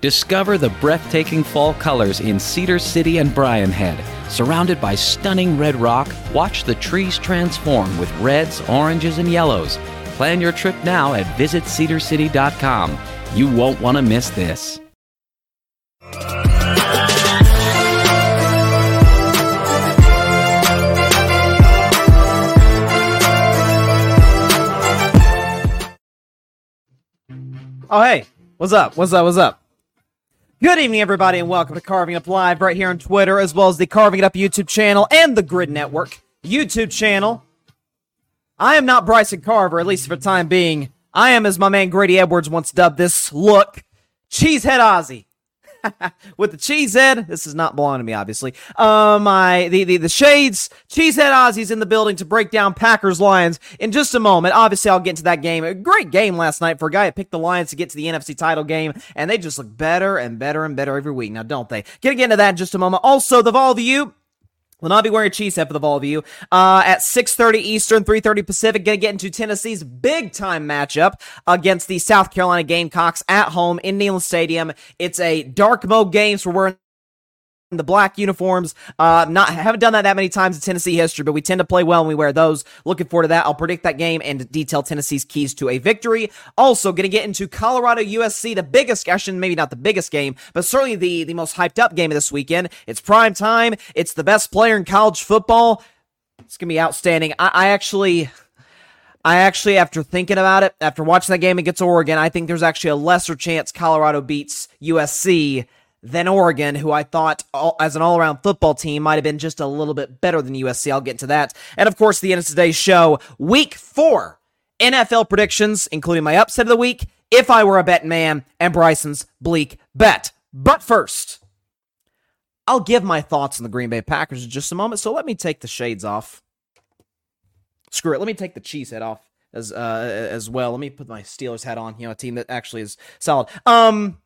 Discover the breathtaking fall colors in Cedar City and Brian Head. Surrounded by stunning red rock, watch the trees transform with reds, oranges, and yellows. Plan your trip now at visitcedarcity.com. You won't want to miss this. Oh, hey, what's up? What's up? What's up? Good evening, everybody, and welcome to Carving Up Live right here on Twitter, as well as the Carving It Up YouTube channel and the Gryd Network YouTube channel. I am not Bryson Carver, at least for the time being. I am, as my man Grady Edwards once dubbed this look, Cheesehead Ozzy. with the cheese head. This is not belonging to me, obviously. Um, my the the, the shades cheesehead Ozzy's in the building to break down Packers Lions in just a moment. Obviously, I'll get into that game. A great game last night for a guy that picked the Lions to get to the NFC title game, and they just look better and better and better every week. Now, don't they? Get into that in just a moment. Also, the Vol View Will not be wearing a cheese head for the Vol View. Uh, at 6.30 Eastern, 3.30 Pacific, gonna get into Tennessee's big time matchup against the South Carolina Gamecocks at home in Neyland Stadium. It's a dark mode game, so we're wearing the black uniforms. Uh, not haven't done that that many times in Tennessee history, but we tend to play well when we wear those. Looking forward to that. I'll predict that game and detail Tennessee's keys to a victory. Also, going to get into Colorado USC, the biggest, actually maybe not the biggest game, but certainly the the most hyped up game of this weekend. It's prime time. It's the best player in college football. It's gonna be outstanding. I, I actually. I actually, after thinking about it, after watching that game against Oregon, I think there's actually a lesser chance Colorado beats USC than Oregon, who I thought all, as an all around football team might have been just a little bit better than USC. I'll get into that. And of course, the end of today's show, week four NFL predictions, including my upset of the week, if I were a bet man, and Bryson's bleak bet. But first, I'll give my thoughts on the Green Bay Packers in just a moment. So let me take the shades off. Screw it. Let me take the cheese head off as uh, as well. Let me put my Steelers hat on. You know, a team that actually is solid. Um,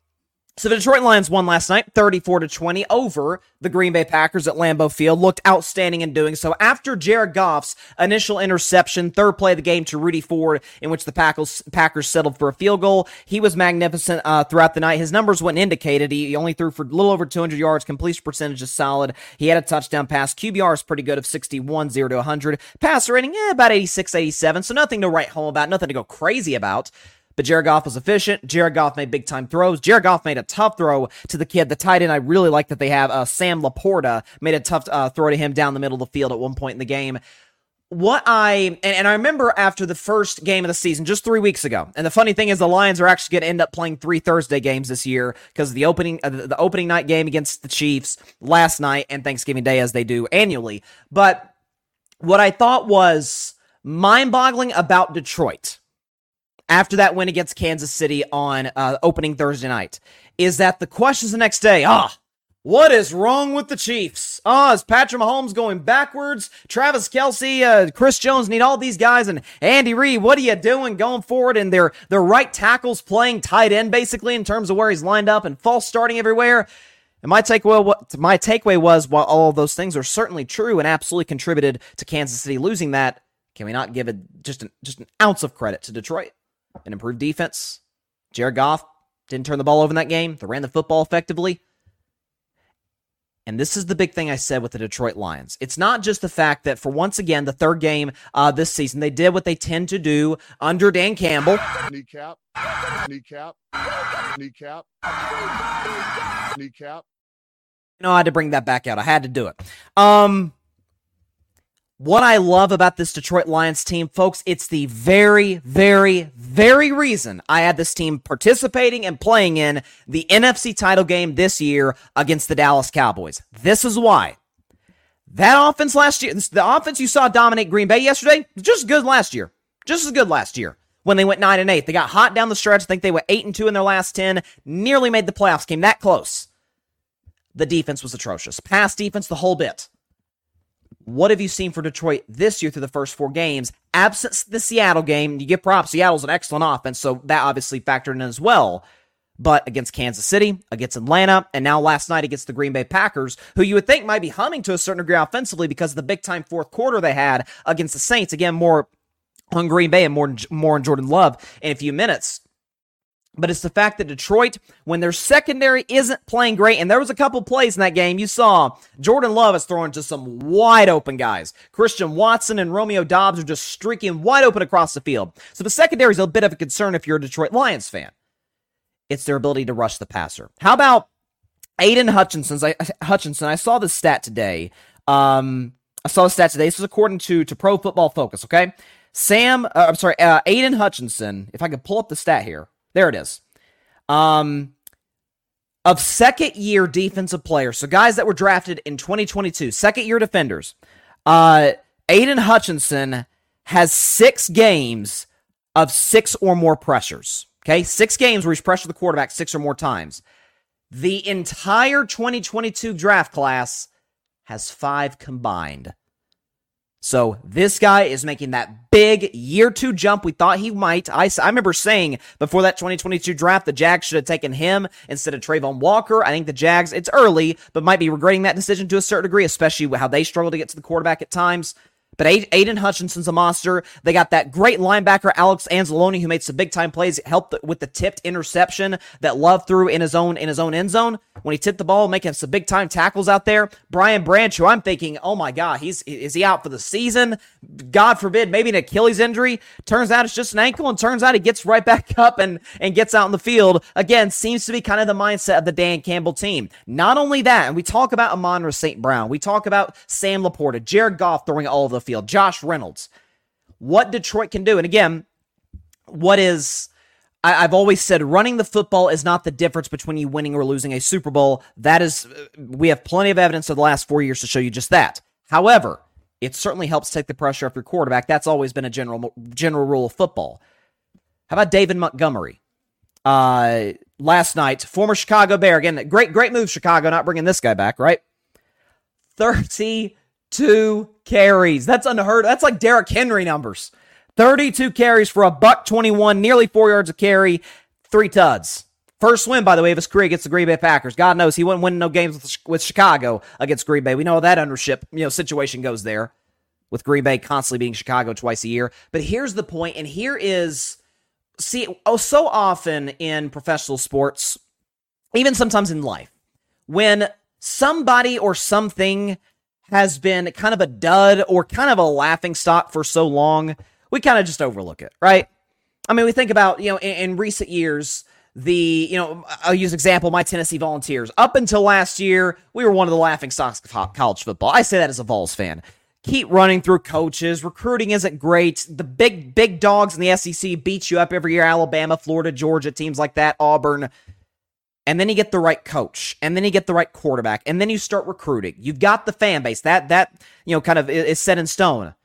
so the Detroit Lions won last night, 34 to 20 over the Green Bay Packers at Lambeau Field. Looked outstanding in doing so. After Jared Goff's initial interception, third play of the game to Rudy Ford, in which the Packers, settled for a field goal, he was magnificent uh, throughout the night. His numbers wouldn't indicate it. He only threw for a little over 200 yards. Completion percentage is solid. He had a touchdown pass. QBR is pretty good of 61, 0 to 100. Passer rating, eh, about 86, 87. So nothing to write home about, nothing to go crazy about. But Jared Goff was efficient. Jared Goff made big time throws. Jared Goff made a tough throw to the kid, the tight end. I really like that they have uh, Sam LaPorta made a tough uh, throw to him down the middle of the field at one point in the game. What I and, and I remember after the first game of the season, just three weeks ago. And the funny thing is, the Lions are actually going to end up playing three Thursday games this year because the opening uh, the opening night game against the Chiefs last night and Thanksgiving Day as they do annually. But what I thought was mind boggling about Detroit after that win against Kansas City on uh, opening Thursday night is that the questions the next day, ah, what is wrong with the Chiefs? Ah, is Patrick Mahomes going backwards? Travis Kelce, uh, Chris Jones need all these guys, and Andy Reid, what are you doing going forward? And their their right tackles playing tight end basically in terms of where he's lined up and false starting everywhere. And my takeaway, what my takeaway was, while all of those things are certainly true and absolutely contributed to Kansas City losing that, can we not give it just an, just an ounce of credit to Detroit? An improved defense. Jared Goff didn't turn the ball over in that game. They ran the football effectively. And this is the big thing I said with the Detroit Lions. It's not just the fact that for once again, the third game uh, this season, they did what they tend to do under Dan Campbell. Kneecap, kneecap, kneecap, kneecap. You know, I had to bring that back out. I had to do it. Um, what I love about this Detroit Lions team, folks, it's the very, very, very reason I had this team participating and playing in the NFC title game this year against the Dallas Cowboys. This is why. That offense last year, the offense you saw dominate Green Bay yesterday, just good last year. Just as good last year when they went 9 and 8. They got hot down the stretch. I think they were 8 and 2 in their last 10, nearly made the playoffs, came that close. The defense was atrocious. Pass defense, the whole bit. What have you seen for Detroit this year through the first four games? Absence the Seattle game, you get props. Seattle's an excellent offense, so that obviously factored in as well. But against Kansas City, against Atlanta, and now last night against the Green Bay Packers, who you would think might be humming to a certain degree offensively because of the big time fourth quarter they had against the Saints. Again, more on Green Bay and more more on Jordan Love in a few minutes. But it's the fact that Detroit, when their secondary isn't playing great, and there was a couple plays in that game, you saw Jordan Love is throwing to some wide open guys. Christian Watson and Romeo Doubs are just streaking wide open across the field. So the secondary is a bit of a concern if you're a Detroit Lions fan. It's their ability to rush the passer. How about Aidan Hutchinson's I, Hutchinson? I saw this stat today. Um, I saw the stat today. This is according to to Pro Football Focus. Okay, Sam. Uh, I'm sorry, uh, Aidan Hutchinson. If I could pull up the stat here, there it is. Um, of second year defensive players, so guys that were drafted in 2022, second year defenders. Uh, Aidan Hutchinson has six games of six or more pressures. Okay, six games where he's pressured the quarterback six or more times. The entire 2022 draft class has five combined. So this guy is making that big year two jump we thought he might. I, I remember saying before that 2022 draft, the Jags should have taken him instead of Travon Walker. I think the Jags, it's early, but might be regretting that decision to a certain degree, especially how they struggle to get to the quarterback at times. But Aidan Hutchinson's a monster. They got that great linebacker, Alex Anzalone, who made some big time plays, helped with the tipped interception that Love threw in his own in his own end zone when he tipped the ball, making some big time tackles out there. Brian Branch, who I'm thinking, oh my God, he's is he out for the season? God forbid, maybe an Achilles injury. Turns out it's just an ankle, and turns out he gets right back up and and gets out in the field. Again, seems to be kind of the mindset of the Dan Campbell team. Not only that, and we talk about Amon St. Brown, we talk about Sam LaPorta, Jared Goff throwing all over the field, Josh Reynolds. What Detroit can do, and again, what is I, have always said running the football is not the difference between you winning or losing a Super Bowl. That is, we have plenty of evidence of the last four years to show you just that. However, it certainly helps take the pressure off your quarterback. That's always been a general general rule of football. How about David Montgomery? Uh, last night, former Chicago Bear again. Great, great move, Chicago, not bringing this guy back, right? Thirty two carries. That's unheard. That's like Derrick Henry numbers. 32 carries for a buck 21, nearly four yards of carry, three tuds. First win, by the way, of his career against the Green Bay Packers. God knows he wouldn't win no games with, with Chicago against Green Bay. We know how that ownership you know situation goes there, with Green Bay constantly being Chicago twice a year. But here's the point, and here is see oh so often in professional sports, even sometimes in life, when somebody or something has been kind of a dud or kind of a laughing stock for so long, we kind of just overlook it, right? I mean, we think about, you know, in, in, recent years, the, you know, I'll use example, my Tennessee Volunteers. Up until last year, we were one of the laughing stocks of college football. I say that as a Vols fan. Keep running through coaches. Recruiting isn't great. The big, big dogs in the SEC beat you up every year. Alabama, Florida, Georgia, teams like that, Auburn and then you get the right coach and then you get the right quarterback and then you start recruiting. You've got the fan base. That that you know kind of is set in stone.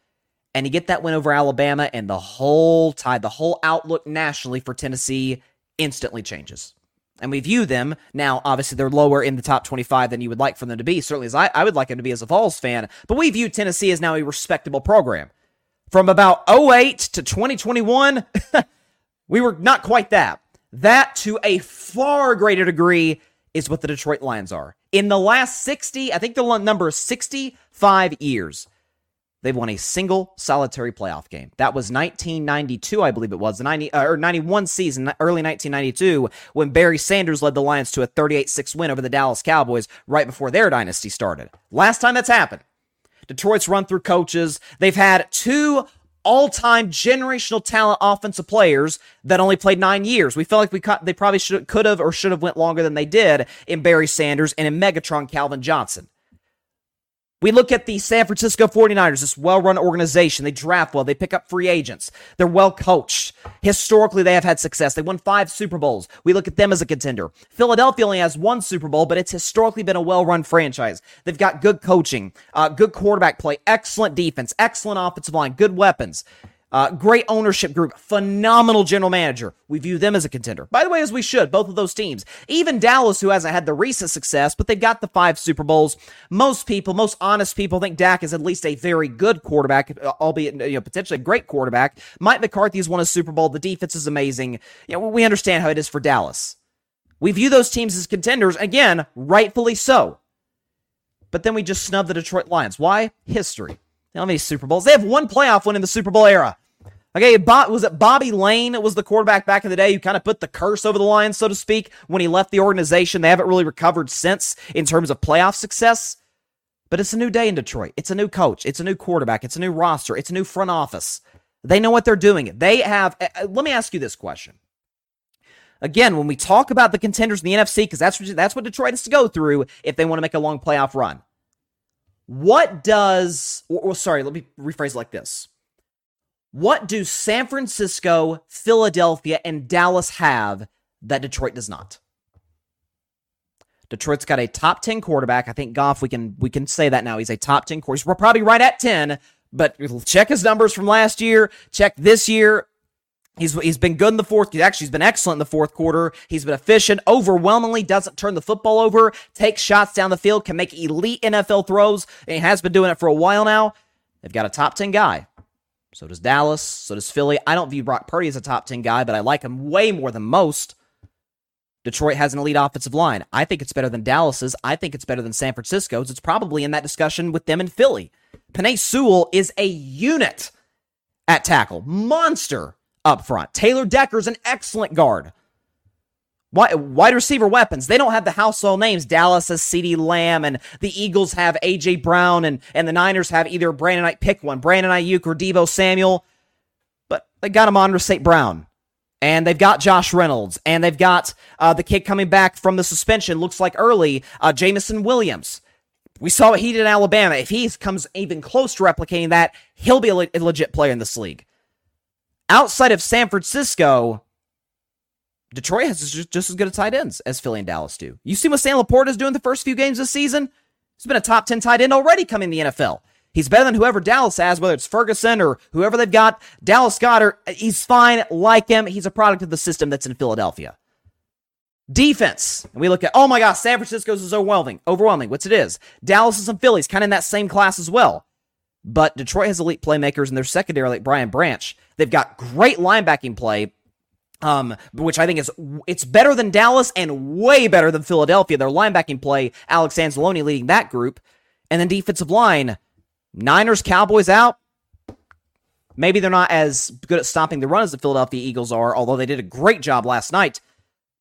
And you get that win over alabama and the whole tide the whole outlook nationally for tennessee instantly changes. And we view them now obviously they're lower in the top 25 than you would like for them to be certainly as i, I would like them to be as a vols fan. But we view tennessee as now a respectable program. From about 08 to 2021 we were not quite that that, to a far greater degree, is what the Detroit Lions are. In the last 60, I think the number is 65 years, they've won a single solitary playoff game. That was 1992, I believe it was, the 90 uh, or 91 season, early 1992, when Barry Sanders led the Lions to a 38-6 win over the Dallas Cowboys right before their dynasty started. Last time that's happened. Detroit's run through coaches. They've had two all-time generational talent offensive players that only played nine years. We felt like we cut, they probably should could have or should have went longer than they did in Barry Sanders and in Megatron Calvin Johnson. We look at the San Francisco 49ers, this well run organization. They draft well, they pick up free agents, they're well coached. Historically, they have had success. They won five Super Bowls. We look at them as a contender. Philadelphia only has one Super Bowl, but it's historically been a well run franchise. They've got good coaching, uh, good quarterback play, excellent defense, excellent offensive line, good weapons. Uh, great ownership group, phenomenal general manager. We view them as a contender. By the way, as we should, both of those teams. Even Dallas, who hasn't had the recent success, but they've got the five Super Bowls. Most people, most honest people, think Dak is at least a very good quarterback, uh, albeit you know potentially a great quarterback. Mike McCarthy has won a Super Bowl. The defense is amazing. You know, we understand how it is for Dallas. We view those teams as contenders, again, rightfully so. But then we just snub the Detroit Lions. Why? History. How many Super Bowls? They have one playoff win in the Super Bowl era. Okay, was it Bobby Layne was the quarterback back in the day who kind of put the curse over the Lions, so to speak, when he left the organization. They haven't really recovered since in terms of playoff success. But it's a new day in Detroit. It's a new coach. It's a new quarterback. It's a new roster. It's a new front office. They know what they're doing. They have. Let me ask you this question. Again, when we talk about the contenders in the NFC, because that's what, that's what Detroit has to go through if they want to make a long playoff run. What does, or sorry, let me rephrase it like this. What do San Francisco, Philadelphia, and Dallas have that Detroit does not? Detroit's got a top 10 quarterback. I think Goff, we can we can say that now. He's a top 10 quarterback. We're probably right at 10, but check his numbers from last year, check this year. He's he's been good in the fourth. Actually, he's been excellent in the fourth quarter. He's been efficient, overwhelmingly doesn't turn the football over, takes shots down the field, can make elite NFL throws, and he has been doing it for a while now. They've got a top 10 guy. So does Dallas. So does Philly. I don't view Brock Purdy as a top 10 guy, but I like him way more than most. Detroit has an elite offensive line. I think it's better than Dallas's. I think it's better than San Francisco's. It's probably in that discussion with them and Philly. Penei Sewell is a unit at tackle, monster up front. Taylor Decker's an excellent guard. Wide receiver weapons. They don't have the household names. Dallas has CeeDee Lamb, and the Eagles have A.J. Brown, and, and the Niners have either Brandon Aiyuk, pick one, Brandon Aiyuk or Deebo Samuel. But they got Amon-Ra St. Brown. And they've got Josh Reynolds, and they've got uh, the kid coming back from the suspension, looks like early, uh, Jameson Williams. We saw what he did in Alabama. If he comes even close to replicating that, he'll be a, le- a legit player in this league outside of San Francisco, Detroit has just, just as good a tight ends as Philly and Dallas do. You see what Sam LaPorta is doing the first few games this season? He's been a top 10 tight end already coming in the NFL. He's better than whoever Dallas has, whether it's Ferguson or whoever they've got. Dallas Goedert, he's fine, like him. He's a product of the system that's in Philadelphia. Defense. And we look at, oh my gosh, San Francisco's is overwhelming. Overwhelming, which it is. Dallas and some Phillies, kind of in that same class as well. But Detroit has elite playmakers in their secondary, like Brian Branch. They've got great linebacking play, um, which I think is it's better than Dallas and way better than Philadelphia. Their linebacking play, Alex Anzalone leading that group, and then defensive line, Niners, Cowboys out. Maybe they're not as good at stopping the run as the Philadelphia Eagles are, although they did a great job last night.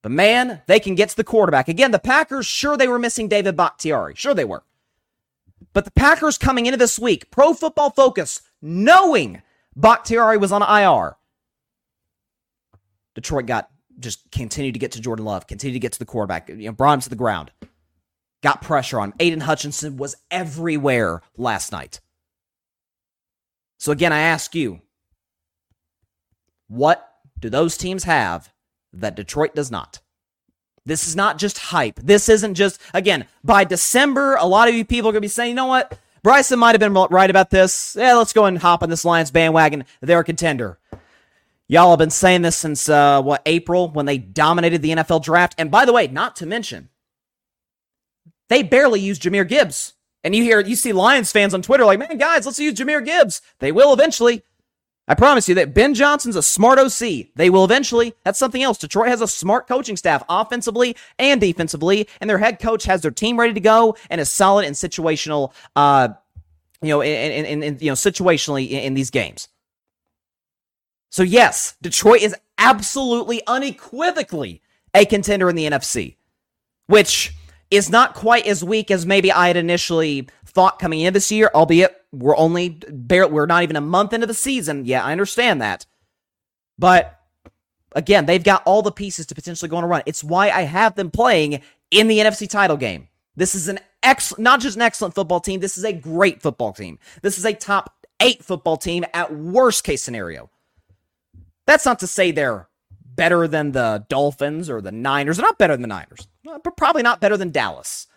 But man, they can get to the quarterback. Again, the Packers, sure they were missing David Bakhtiari. Sure they were. But the Packers coming into this week, pro football focus, knowing Bakhtiari was on IR. Detroit got just continued to get to Jordan Love, continued to get to the quarterback, you know, brought him to the ground. Got pressure on. Aidan Hutchinson was everywhere last night. So again, I ask you, what do those teams have that Detroit does not? This is not just hype. This isn't just, again, by December, a lot of you people are going to be saying, you know what? Bryson might have been right about this. Yeah, let's go and hop on this Lions bandwagon. They're a contender. Y'all have been saying this since, uh, what, April when they dominated the NFL draft. And by the way, not to mention, they barely used Jahmyr Gibbs. And you hear, you see Lions fans on Twitter like, man, guys, let's use Jahmyr Gibbs. They will eventually. I promise you that Ben Johnson's a smart OC. They will eventually. That's something else. Detroit has a smart coaching staff, offensively and defensively, and their head coach has their team ready to go and is solid and situational, uh, you know, in, in, in you know, situationally in, in these games. So yes, Detroit is absolutely unequivocally a contender in the NFC, which is not quite as weak as maybe I had initially thought coming into this year, albeit we're only barely, we're not even a month into the season. Yeah, I understand that. But again, they've got all the pieces to potentially go on a run. It's why I have them playing in the NFC title game. This is an ex not just an excellent football team, this is a great football team. This is a top 8 football team at worst case scenario. That's not to say they're better than the Dolphins or the Niners. They're not better than the Niners, but probably not better than Dallas.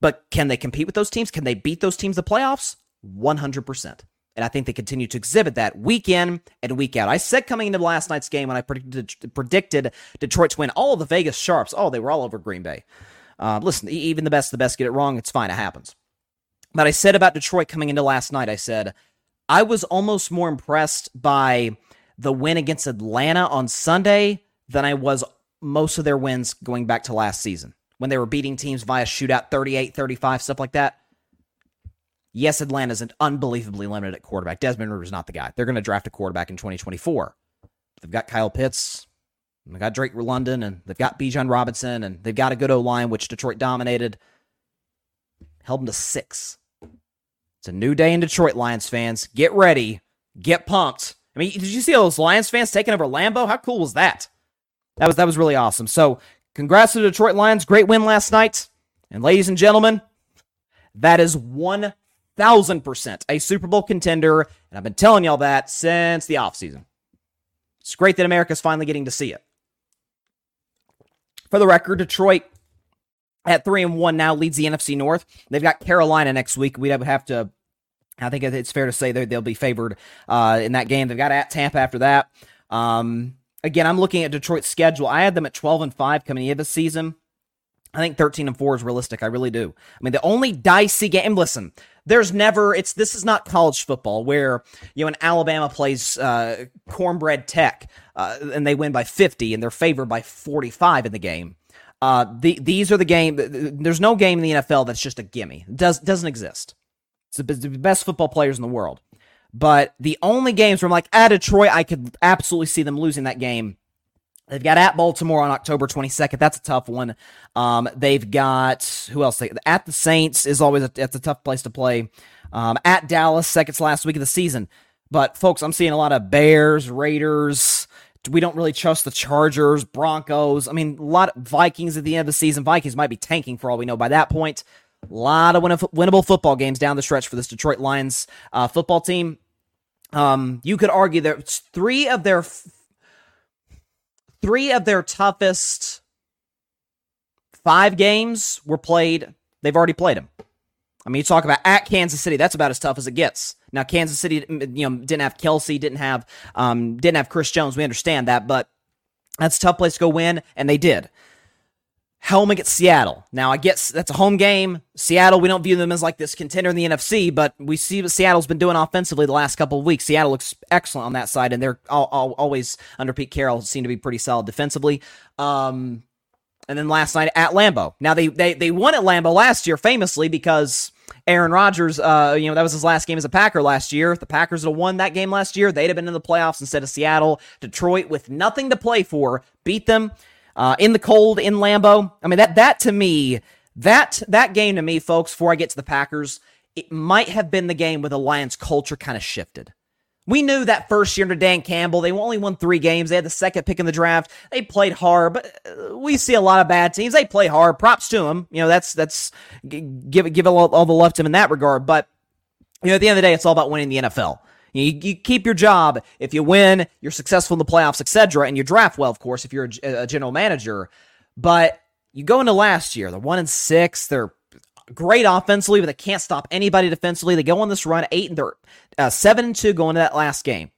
But can they compete with those teams? Can they beat those teams the playoffs? 100%. And I think they continue to exhibit that week in and week out. I said coming into last night's game when I predicted, predicted Detroit to win, all the Vegas Sharps, oh, they were all over Green Bay. Uh, listen, even the best, the best get it wrong. It's fine. It happens. But I said about Detroit coming into last night, I said, I was almost more impressed by the win against Atlanta on Sunday than I was most of their wins going back to last season when they were beating teams via shootout 38, 35, stuff like that. Yes, Atlanta's an unbelievably limited at quarterback. Desmond Ridder's not the guy. They're going to draft a quarterback in 2024. They've got Kyle Pitts, they've got Drake London, and they've got Bijan Robinson, and they've got a good O line, which Detroit dominated. Held them to six. It's a new day in Detroit, Lions fans. Get ready. Get pumped. I mean, did you see all those Lions fans taking over Lambeau? How cool was that? That was that was really awesome. So, congrats to the Detroit Lions. Great win last night. And ladies and gentlemen, that is 1000% a Super Bowl contender, and I've been telling y'all that since the offseason. It's great that America's finally getting to see it. For the record, Detroit at 3 and 1 now leads the NFC North. They've got Carolina next week. We would have to I think it's fair to say they'll be favored uh, in that game. They've got at Tampa after that. Um, again, I'm looking at Detroit's schedule. I had them at 12 and 5 coming into the season. I think 13 and 4 is realistic. I really do. I mean, the only dicey game, listen, there's never, it's, this is not college football where, you know, an Alabama plays uh, cornbread tech uh, and they win by 50 and they're favored by 45 in the game. Uh, the, these are the game, there's no game in the NFL that's just a gimme. Does, doesn't exist. It's the best football players in the world. But the only games where I'm like, at Detroit, I could absolutely see them losing that game. They've got at Baltimore on October 22nd. That's a tough one. Um, they've got who else? At the Saints is always a, it's a tough place to play. Um, at Dallas, second last week of the season. But folks, I'm seeing a lot of Bears, Raiders. We don't really trust the Chargers, Broncos. I mean, a lot of Vikings at the end of the season. Vikings might be tanking for all we know by that point. A lot of winnable football games down the stretch for this Detroit Lions uh, football team. Um, you could argue that three of their three of their toughest five games were played. They've already played them. I mean, you talk about at Kansas City. That's about as tough as it gets. Now, Kansas City, you know, didn't have Kelce, didn't have, um, didn't have Chris Jones. We understand that, but that's a tough place to go win, and they did home against Seattle. Now, I guess that's a home game. Seattle, we don't view them as like this contender in the NFC, but we see what Seattle's been doing offensively the last couple of weeks. Seattle looks excellent on that side, and they're all, all, always under Pete Carroll seem to be pretty solid defensively. Um, and then last night at Lambeau. Now they they they won at Lambeau last year famously because Aaron Rodgers, uh, you know, that was his last game as a Packer last year. If the Packers had won that game last year, they'd have been in the playoffs instead of Seattle. Detroit, with nothing to play for, beat them uh, in the cold in Lambeau. I mean that that to me that that game to me, folks. Before I get to the Packers, it might have been the game where the Lions' culture kind of shifted. We knew that first year under Dan Campbell, they only won three games. They had the second pick in the draft. They played hard, but uh, we see a lot of bad teams. They play hard. Props to them. You know, that's that's give give all, all the love to them in that regard. But you know, at the end of the day, it's all about winning the NFL. You, you keep your job if you win, you're successful in the playoffs, etc., and you draft well, of course, if you're a, a general manager. But you go into last year, they're one and six, they're great offensively, but they can't stop anybody defensively. They go on this run, eight and they're uh, seven and two going into that last game.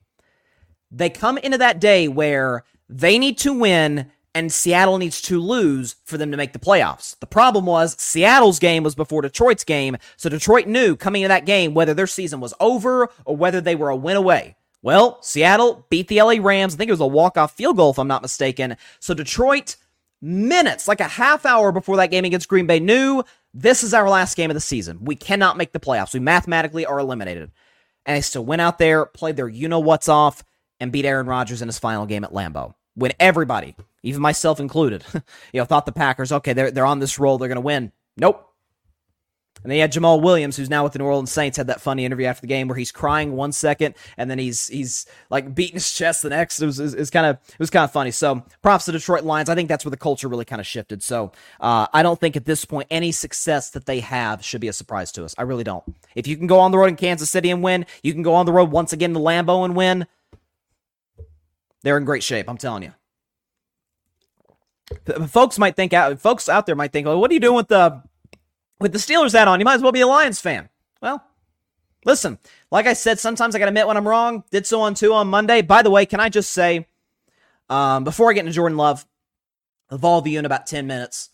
They come into that day where they need to win and Seattle needs to lose for them to make the playoffs. The problem was Seattle's game was before Detroit's game, so Detroit knew coming into that game whether their season was over or whether they were a win away. Well, Seattle beat the LA Rams. I think it was a walk-off field goal if I'm not mistaken. So Detroit minutes, like a half hour before that game against Green Bay knew this is our last game of the season. We cannot make the playoffs. We mathematically are eliminated. And they still went out there, played their you know what's off and beat Aaron Rodgers in his final game at Lambeau when everybody, even myself included, you know, thought the Packers, okay, they're they're on this roll, they're going to win. Nope. And they had Jamaal Williams, who's now with the New Orleans Saints, had that funny interview after the game where he's crying one second and then he's he's like beating his chest the next. It was it was kind of it was kind of funny. So props to Detroit Lions. I think that's where the culture really kind of shifted. So uh, I don't think at this point any success that they have should be a surprise to us. I really don't. If you can go on the road in Kansas City and win, you can go on the road once again to Lambeau and win they're in great shape. I'm telling you. Folks might think out. Folks out there might think, "Well, what are you doing with the with the Steelers hat on? You might as well be a Lions fan." Well, listen. Like I said, sometimes I got to admit when I'm wrong. Did so on two on Monday. By the way, can I just say, um, before I get into Jordan Love, evolve you in about ten minutes.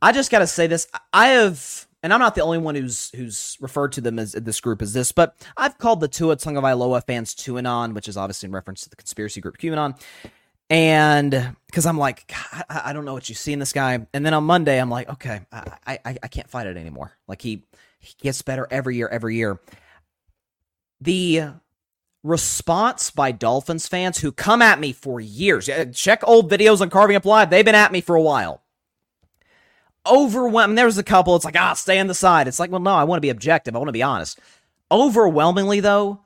I just got to say this. I have and I'm not the only one who's who's referred to them as this group as this, but I've called the Tua Tagovailoa fans TuaNon, which is obviously in reference to the conspiracy group QAnon. And because I'm like, I, I, don't know what you see in this guy. And then on Monday, I'm like, okay, I, I, I can't fight it anymore. Like he He gets better every year, every year. The response by Dolphins fans who come at me for years. Check old videos on Carving Up Live. They've been at me for a while. Overwhelming. There's a couple. It's like, ah, stay on the side. It's like, well, no, I want to be objective. I want to be honest. Overwhelmingly, though,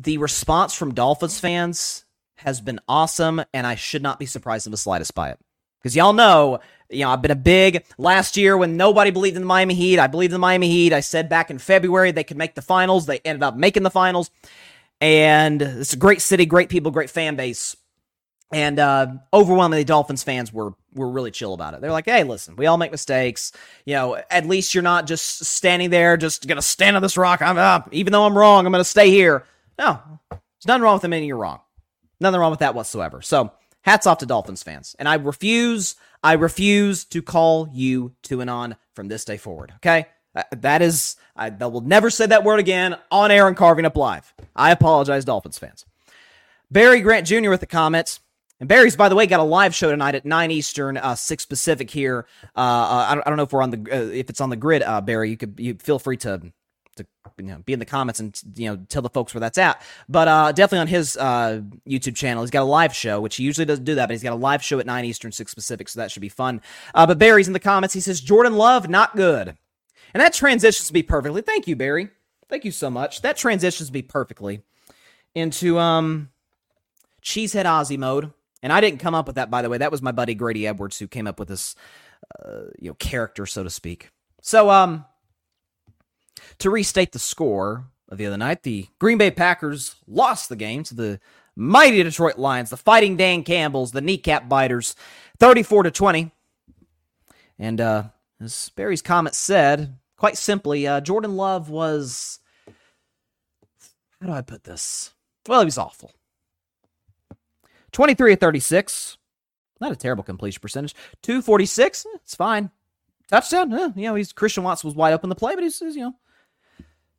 the response from Dolphins fans has been awesome, and I should not be surprised in the slightest by it. Because y'all know, you know, I've been a big last year when nobody believed in the Miami Heat. I believed in the Miami Heat. I said back in February they could make the finals. They ended up making the finals. And it's a great city, great people, great fan base. And uh, overwhelmingly, Dolphins fans were were really chill about it. They're like, "Hey, listen, we all make mistakes. You know, at least you're not just standing there, just gonna stand on this rock. I'm up, even though I'm wrong. I'm gonna stay here. No, there's nothing wrong with admitting you're wrong. Nothing wrong with that whatsoever. So, hats off to Dolphins fans. And I refuse, I refuse to call you TuaNon from this day forward. Okay, uh, that is, I, will never say that word again on air and carving up live. I apologize, Dolphins fans. Barry Grant Jr. with the comments. And Barry's, by the way, got a live show tonight at nine Eastern, uh, six Pacific here. Uh, uh, I, don't, I don't know if we're on the uh, if it's on the Gryd, uh, Barry. You could you feel free to to you know be in the comments and you know tell the folks where that's at. But uh, definitely on his uh, YouTube channel, he's got a live show, which he usually doesn't do that, but he's got a live show at nine Eastern, six Pacific, so that should be fun. Uh, but Barry's in the comments. He says Jordan Love not good. And that transitions me perfectly. Thank you, Barry. Thank you so much. That transitions me perfectly into um Cheesehead Ozzy mode. And I didn't come up with that, by the way. That was my buddy Grady Edwards who came up with this, uh, you know, character, so to speak. So, um, to restate the score of the other night, the Green Bay Packers lost the game to the mighty Detroit Lions, the Fighting Dan Campbells, the kneecap biters, thirty-four to twenty. And uh, as Barry's comment said, quite simply, uh, Jordan Love was. How do I put this? Well, he was awful. 23 of 36. Not a terrible completion percentage. 246. Eh, it's fine. Touchdown. Eh, you know, he's Christian Watson was wide open the play, but he's, he's, you know.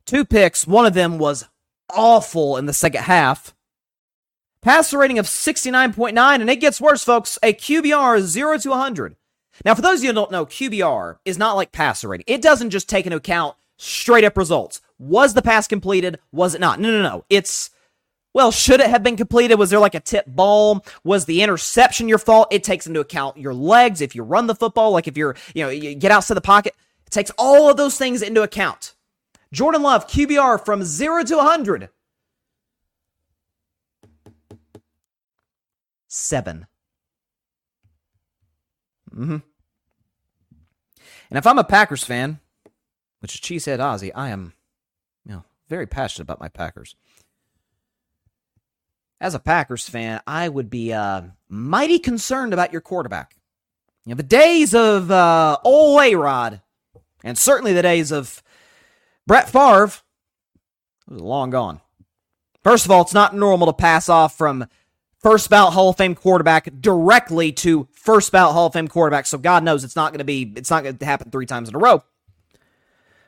Two picks. One of them was awful in the second half. Passer rating of 69.9, and it gets worse, folks. A QBR 0 to 100. Now, for those of you who don't know, QBR is not like passer rating. It doesn't just take into account straight up results. Was the pass completed? Was it not? No, no, no. It's, well, should it have been completed? Was there like a tip ball? Was the interception your fault? It takes into account your legs. If you run the football, like if you're, you know, you get outside the pocket, it takes all of those things into account. Jordan Love, QBR from 0 to 100. Seven. Mm-hmm. And if I'm a Packers fan, which is Cheesehead Ozzy, I am, you know, very passionate about my Packers. As a Packers fan, I would be uh, mighty concerned about your quarterback. You know, the days of uh, old A-Rod, and certainly the days of Brett Favre, was long gone. First of all, it's not normal to pass off from first ballot Hall of Fame quarterback directly to first ballot Hall of Fame quarterback. So God knows it's not going to be, it's not going to happen three times in a row.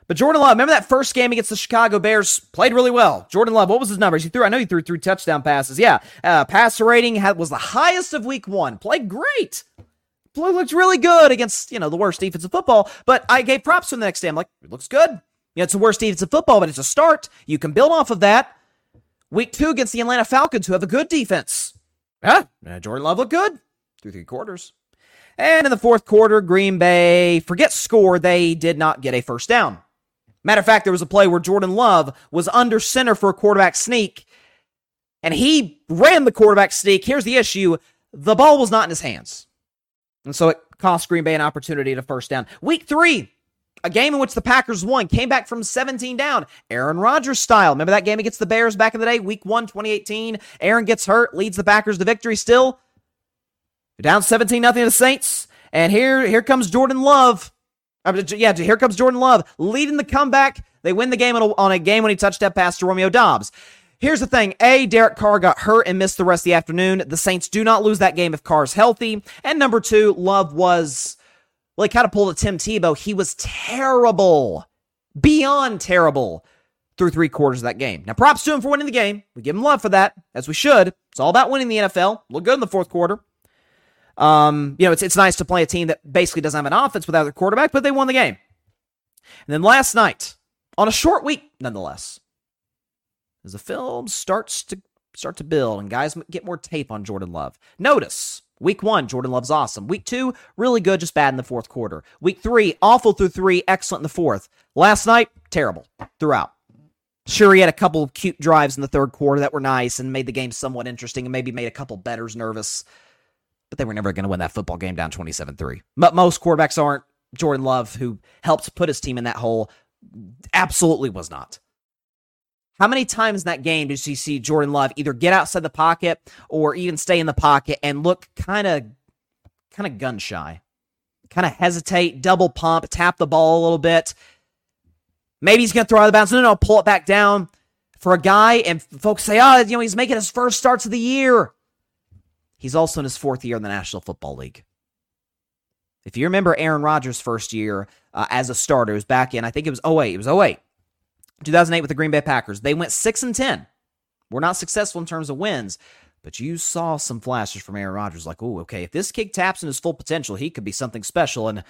But Jordan Love, remember that first game against the Chicago Bears? Played really well. Jordan Love, what was his numbers? He threw, I know he threw three touchdown passes. Yeah. Uh, passer rating had, was the highest of week one. Played great. Looked really good against, you know, the worst defense of football. But I gave props to him the next day. I'm like, it looks good. You know, it's the worst defense of football, but it's a start. You can build off of that. Week two against the Atlanta Falcons, who have a good defense. Yeah, uh, Jordan Love looked good through three quarters. And in the fourth quarter, Green Bay, forget score, they did not get a first down. Matter of fact, there was a play where Jordan Love was under center for a quarterback sneak, and he ran the quarterback sneak. Here's the issue the ball was not in his hands. And so it cost Green Bay an opportunity to first down. Week three, a game in which the Packers won, came back from 17 down, Aaron Rodgers style. Remember that game against the Bears back in the day, week one, 2018? Aaron gets hurt, leads the Packers to victory still. Down 17 nothing to the Saints. And here, here comes Jordan Love. Uh, yeah, here comes Jordan Love leading the comeback. They win the game on a, on a game when he touched that pass to Romeo Doubs. Here's the thing. A, Derek Carr got hurt and missed the rest of the afternoon. The Saints do not lose that game if Carr's healthy. And number two, Love was of pulled Tim Tebow. He was terrible, beyond terrible through three quarters of that game. Now, props to him for winning the game. We give him love for that, as we should. It's all about winning the NFL. Look good in the fourth quarter. Um, you know, it's it's nice to play a team that basically doesn't have an offense without their quarterback, but they won the game. And then last night, on a short week, nonetheless. As the film starts to start to build and guys get more tape on Jordan Love. Notice Week one, Jordan Love's awesome. Week two, really good, just bad in the fourth quarter. Week three, awful through three, excellent in the fourth. Last night, terrible throughout. Sure, he had a couple of cute drives in the third quarter that were nice and made the game somewhat interesting and maybe made a couple betters nervous, but they were never going to win that football game down 27 3. But most quarterbacks aren't. Jordan Love, who helped put his team in that hole, absolutely was not. How many times in that game did you see Jordan Love either get outside the pocket or even stay in the pocket and look kind of kind of gun shy? Kind of hesitate, double pump, tap the ball a little bit. Maybe he's going to throw out of bounds. No, no, no, pull it back down for a guy. And folks say, oh, you know, he's making his first starts of the year. He's also in his fourth year in the National Football League. If you remember Aaron Rodgers' first year uh, as a starter, was back in, I think it was 08. It was 08. 2008 with the Green Bay Packers. They went 6 and 10. We're not successful in terms of wins, but you saw some flashes from Aaron Rodgers like, "Oh, okay, if this kid taps in his full potential, he could be something special." And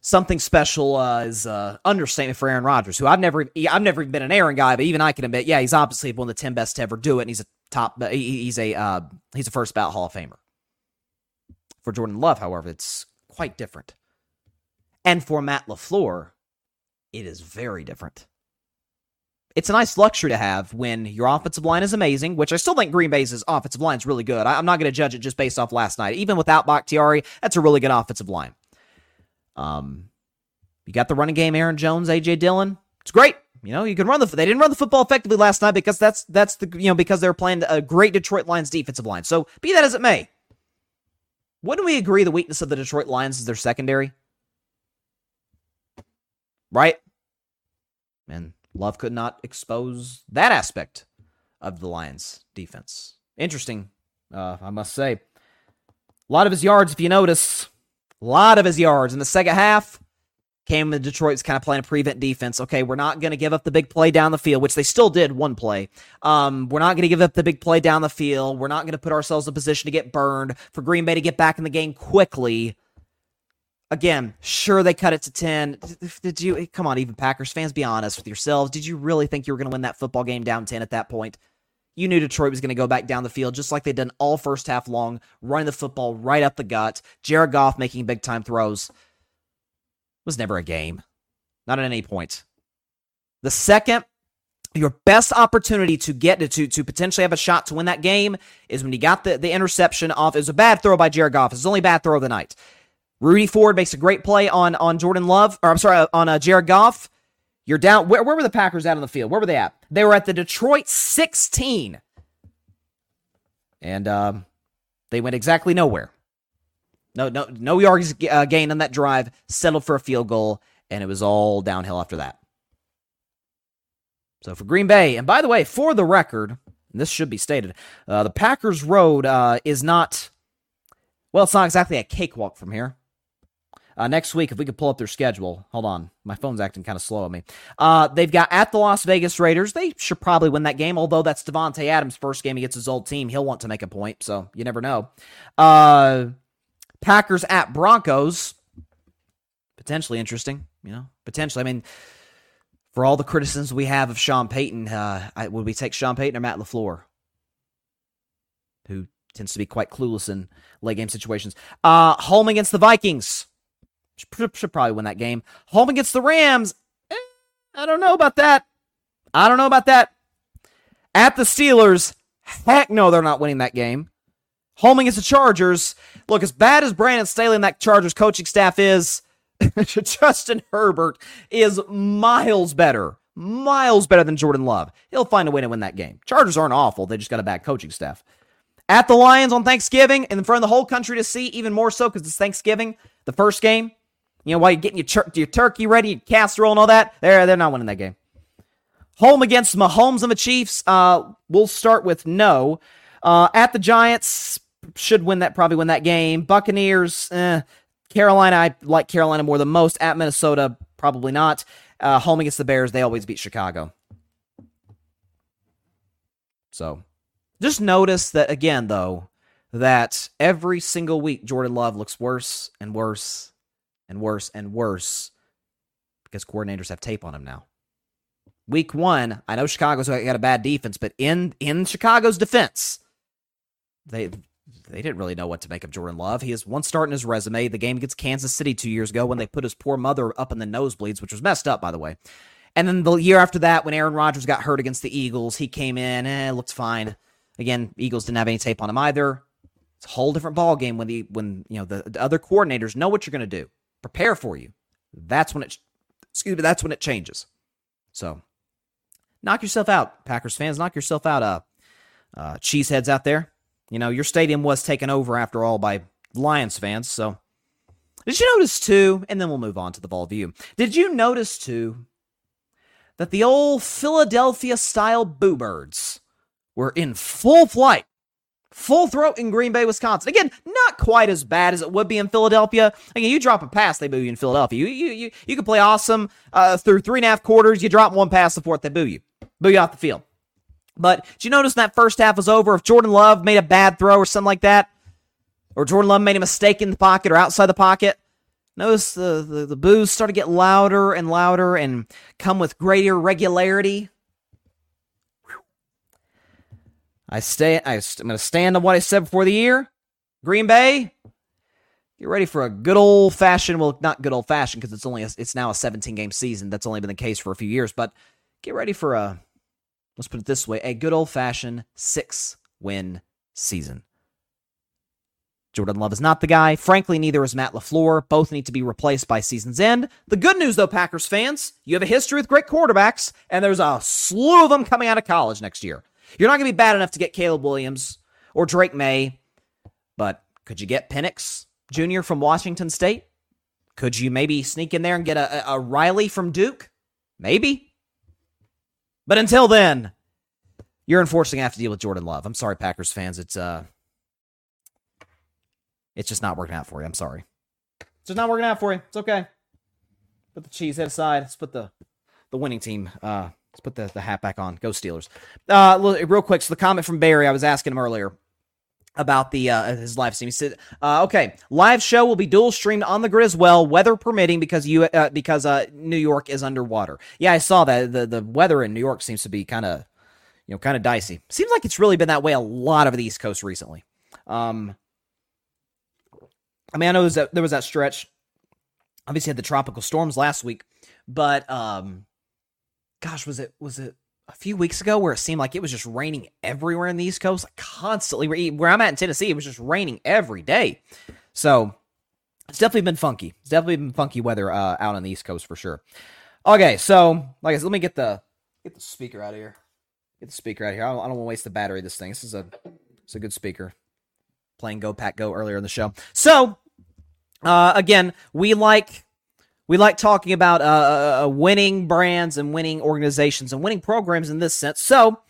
something special uh, is uh, understatement for Aaron Rodgers, who I've never I've never been an Aaron guy, but even I can admit, yeah, he's obviously one of the 10 best to ever do it, and he's a top he's a uh, he's a first ballot Hall of Famer. For Jordan Love, however, it's quite different. And for Matt LaFleur, it is very different it's a nice luxury to have when your offensive line is amazing, which I still think Green Bay's offensive line is really good. I, am not going to judge it just based off last night. Even without Bakhtiari, that's a really good offensive line. Um, you got the running game, Aaron Jones, AJ Dillon. It's great. You know, you can run the. They didn't run the football effectively last night because that's that's the you know because they're playing a great Detroit Lions defensive line. So be that as it may, wouldn't we agree the weakness of the Detroit Lions is their secondary? Right? And Love could not expose that aspect of the Lions defense. Interesting, uh, I must say. A lot of his yards, if you notice, a lot of his yards in the second half came when Detroit's kind of playing a prevent defense. Okay, we're not going to give up the big play down the field, which they still did one play. Um, we're not going to give up the big play down the field. We're not going to put ourselves in a position to get burned for Green Bay to get back in the game quickly. Again, sure they cut it to 10. Did you eh, come on, even Packers fans, be honest with yourselves. Did you really think you were going to win that football game down 10 at that point? You knew Detroit was going to go back down the field just like they'd done all first half long, running the football right up the gut. Jared Goff making big time throws. Was never a game. Not at any point. The second your best opportunity to get to to potentially have a shot to win that game is when you got the, the interception off. It was a bad throw by Jared Goff. It's the only bad throw of the night. Rudy Ford makes a great play on on Jordan Love, or I'm sorry, on uh, Jared Goff. You're down. Where, where were the Packers at on the field? Where were they at? They were at the Detroit 16, and um, they went exactly nowhere. No, no, no yards uh, gained on that drive. Settled for a field goal, and it was all downhill after that. So for Green Bay, and by the way, for the record, this should be stated, uh, the Packers' road uh, is not. Well, it's not exactly a cakewalk from here. Uh, next week, if we could pull up their schedule, hold on, my phone's acting kind of slow on me. Uh, they've got at the Las Vegas Raiders. They should probably win that game, although that's Davante Adams' first game against his old team. He'll want to make a point, so you never know. Uh, Packers at Broncos, potentially interesting. You know, potentially. I mean, for all the criticisms we have of Sean Payton, uh, I, would we take Sean Payton or Matt LaFleur, who tends to be quite clueless in late game situations? Uh, home against the Vikings. Should, probably win that game. Home against the Rams. Eh, I don't know about that. I don't know about that. At the Steelers. Heck no, they're not winning that game. Home against the Chargers. Look, as bad as Brandon Staley and that Chargers coaching staff is, Justin Herbert is miles better. Miles better than Jordan Love. He'll find a way to win that game. Chargers aren't awful. They just got a bad coaching staff. At the Lions on Thanksgiving, in front of the whole country to see, even more so because it's Thanksgiving, the first game. You know, while you're getting your, tur- your turkey ready, your casserole and all that, they're, they're not winning that game. Home against Mahomes and the Chiefs, uh, we'll start with no. Uh, at the Giants, should win that, probably win that game. Buccaneers, eh. Carolina, I like Carolina more than most. At Minnesota, probably not. Uh, home against the Bears, they always beat Chicago. So just notice that again, though, that every single week Jordan Love looks worse and worse and worse and worse because coordinators have tape on him now. week one, I know Chicago's got a bad defense, but in in Chicago's defense, they they didn't really know what to make of Jordan Love. He has one start in his resume. The game against Kansas City two years ago when they put his poor mother up in the nosebleeds, which was messed up, by the way. And then the year after that, when Aaron Rodgers got hurt against the Eagles, he came in, eh, looked fine. Again, Eagles didn't have any tape on him either. It's a whole different ball game when the when you know the, the other coordinators know what you're going to do, prepare for you. That's when it excuse me, that's when it changes. So knock yourself out, Packers fans. Knock yourself out, uh, uh, cheeseheads out there. You know your stadium was taken over after all by Lions fans. So did you notice too? And then we'll move on to the Vol View. Did you notice too that the old Philadelphia style Boo Birds were in full flight, full throat in Green Bay, Wisconsin. Again, not quite as bad as it would be in Philadelphia. Again, you drop a pass, they boo you in Philadelphia. You you you, you can play awesome uh, through three and a half quarters. You drop one pass, the fourth, they boo you, boo you off the field. But did you notice that first half was over? If Jordan Love made a bad throw or something like that, or Jordan Love made a mistake in the pocket or outside the pocket, Notice the, the, the boos start to get louder and louder and come with greater regularity. I stay. I, am going to stand on what I said before the year. Green Bay, get ready for a good old fashioned. Well, not good old fashioned because it's only a, it's now a 17 game season. That's only been the case for a few years. But get ready for a let's put it this way: a good old fashioned six win season. Jordan Love is not the guy. Frankly, neither is Matt LaFleur. Both need to be replaced by season's end. The good news, though, Packers fans, you have a history with great quarterbacks, and there's a slew of them coming out of college next year. You're not going to be bad enough to get Caleb Williams or Drake Maye, but could you get Penix Jr. from Washington State? Could you maybe sneak in there and get a, a Riley from Duke? Maybe. But until then, you're unfortunately going to have to deal with Jordan Love. I'm sorry, Packers fans. It's uh it's just not working out for you. I'm sorry. It's just not working out for you. It's okay. Put the cheese head aside. Let's put the the winning team. Uh, let's put the, the hat back on. Go Steelers. Uh, real quick. So the comment from Barry, I was asking him earlier about the uh, his live stream. He said, uh, "Okay, live show will be dual streamed on the Gryd as well, weather permitting, because you uh, because uh, New York is underwater." Yeah, I saw that. the The weather in New York seems to be kind of you know kind of dicey. Seems like it's really been that way a lot of the East Coast recently. Um, I mean, I know that, there was that stretch. Obviously, had the tropical storms last week, but um, gosh, was it was it a few weeks ago where it seemed like it was just raining everywhere in the East Coast, like constantly. Where I'm at in Tennessee, it was just raining every day. So it's definitely been funky. It's definitely been funky weather uh, out on the East Coast for sure. Okay, so like I said, let me get the get the speaker out of here. Get the speaker out of here. I don't, don't want to waste the battery of this thing. This is a it's a good speaker. Playing Go Pack Go earlier in the show. So uh, again, we like we like talking about uh, uh, uh, winning brands and winning organizations and winning programs in this sense. So,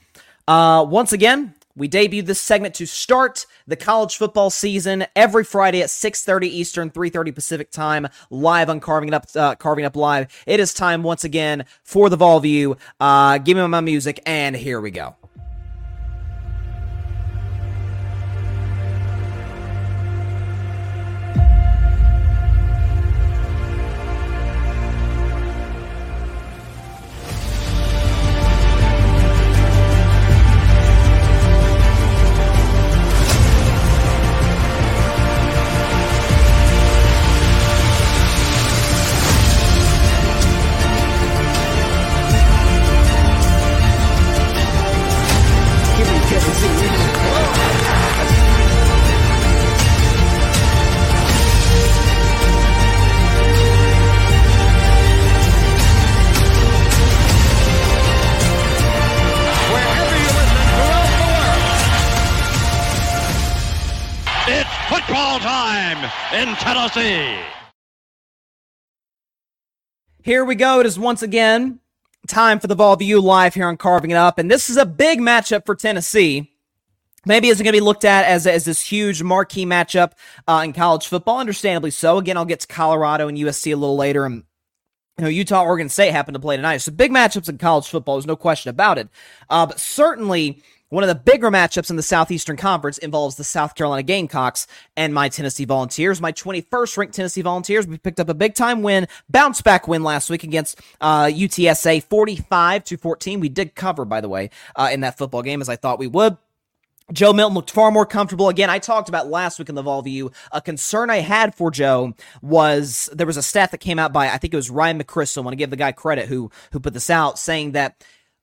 uh, once again, we debuted this segment to start the college football season every Friday at 6:30 Eastern, 3:30 Pacific time, live on Carving It Up, uh, Carving Up Live. It is time once again for the Vol View. Uh, give me my music, and here we go. Tennessee. Here we go. It is once again time for the Vol View live here on Carving It Up. And this is a big matchup for Tennessee. Maybe isn't going to be looked at as, as this huge marquee matchup uh, in college football. Understandably so. Again, I'll get to Colorado and USC a little later. And you know, Utah, Oregon State happened to play tonight. So big matchups in college football. There's no question about it. Uh, but certainly One of the bigger matchups in the Southeastern Conference involves the South Carolina Gamecocks and my Tennessee Volunteers. My 21st ranked Tennessee Volunteers. We picked up a big time win, bounce back win last week against uh, UTSA 45 to 14. We did cover, by the way, uh, in that football game as I thought we would. Joe Milton looked far more comfortable. Again, I talked about last week in the Vol View. A concern I had for Joe was there was a stat that came out by I think it was Ryan McChrystal. I want to give the guy credit who who put this out, saying that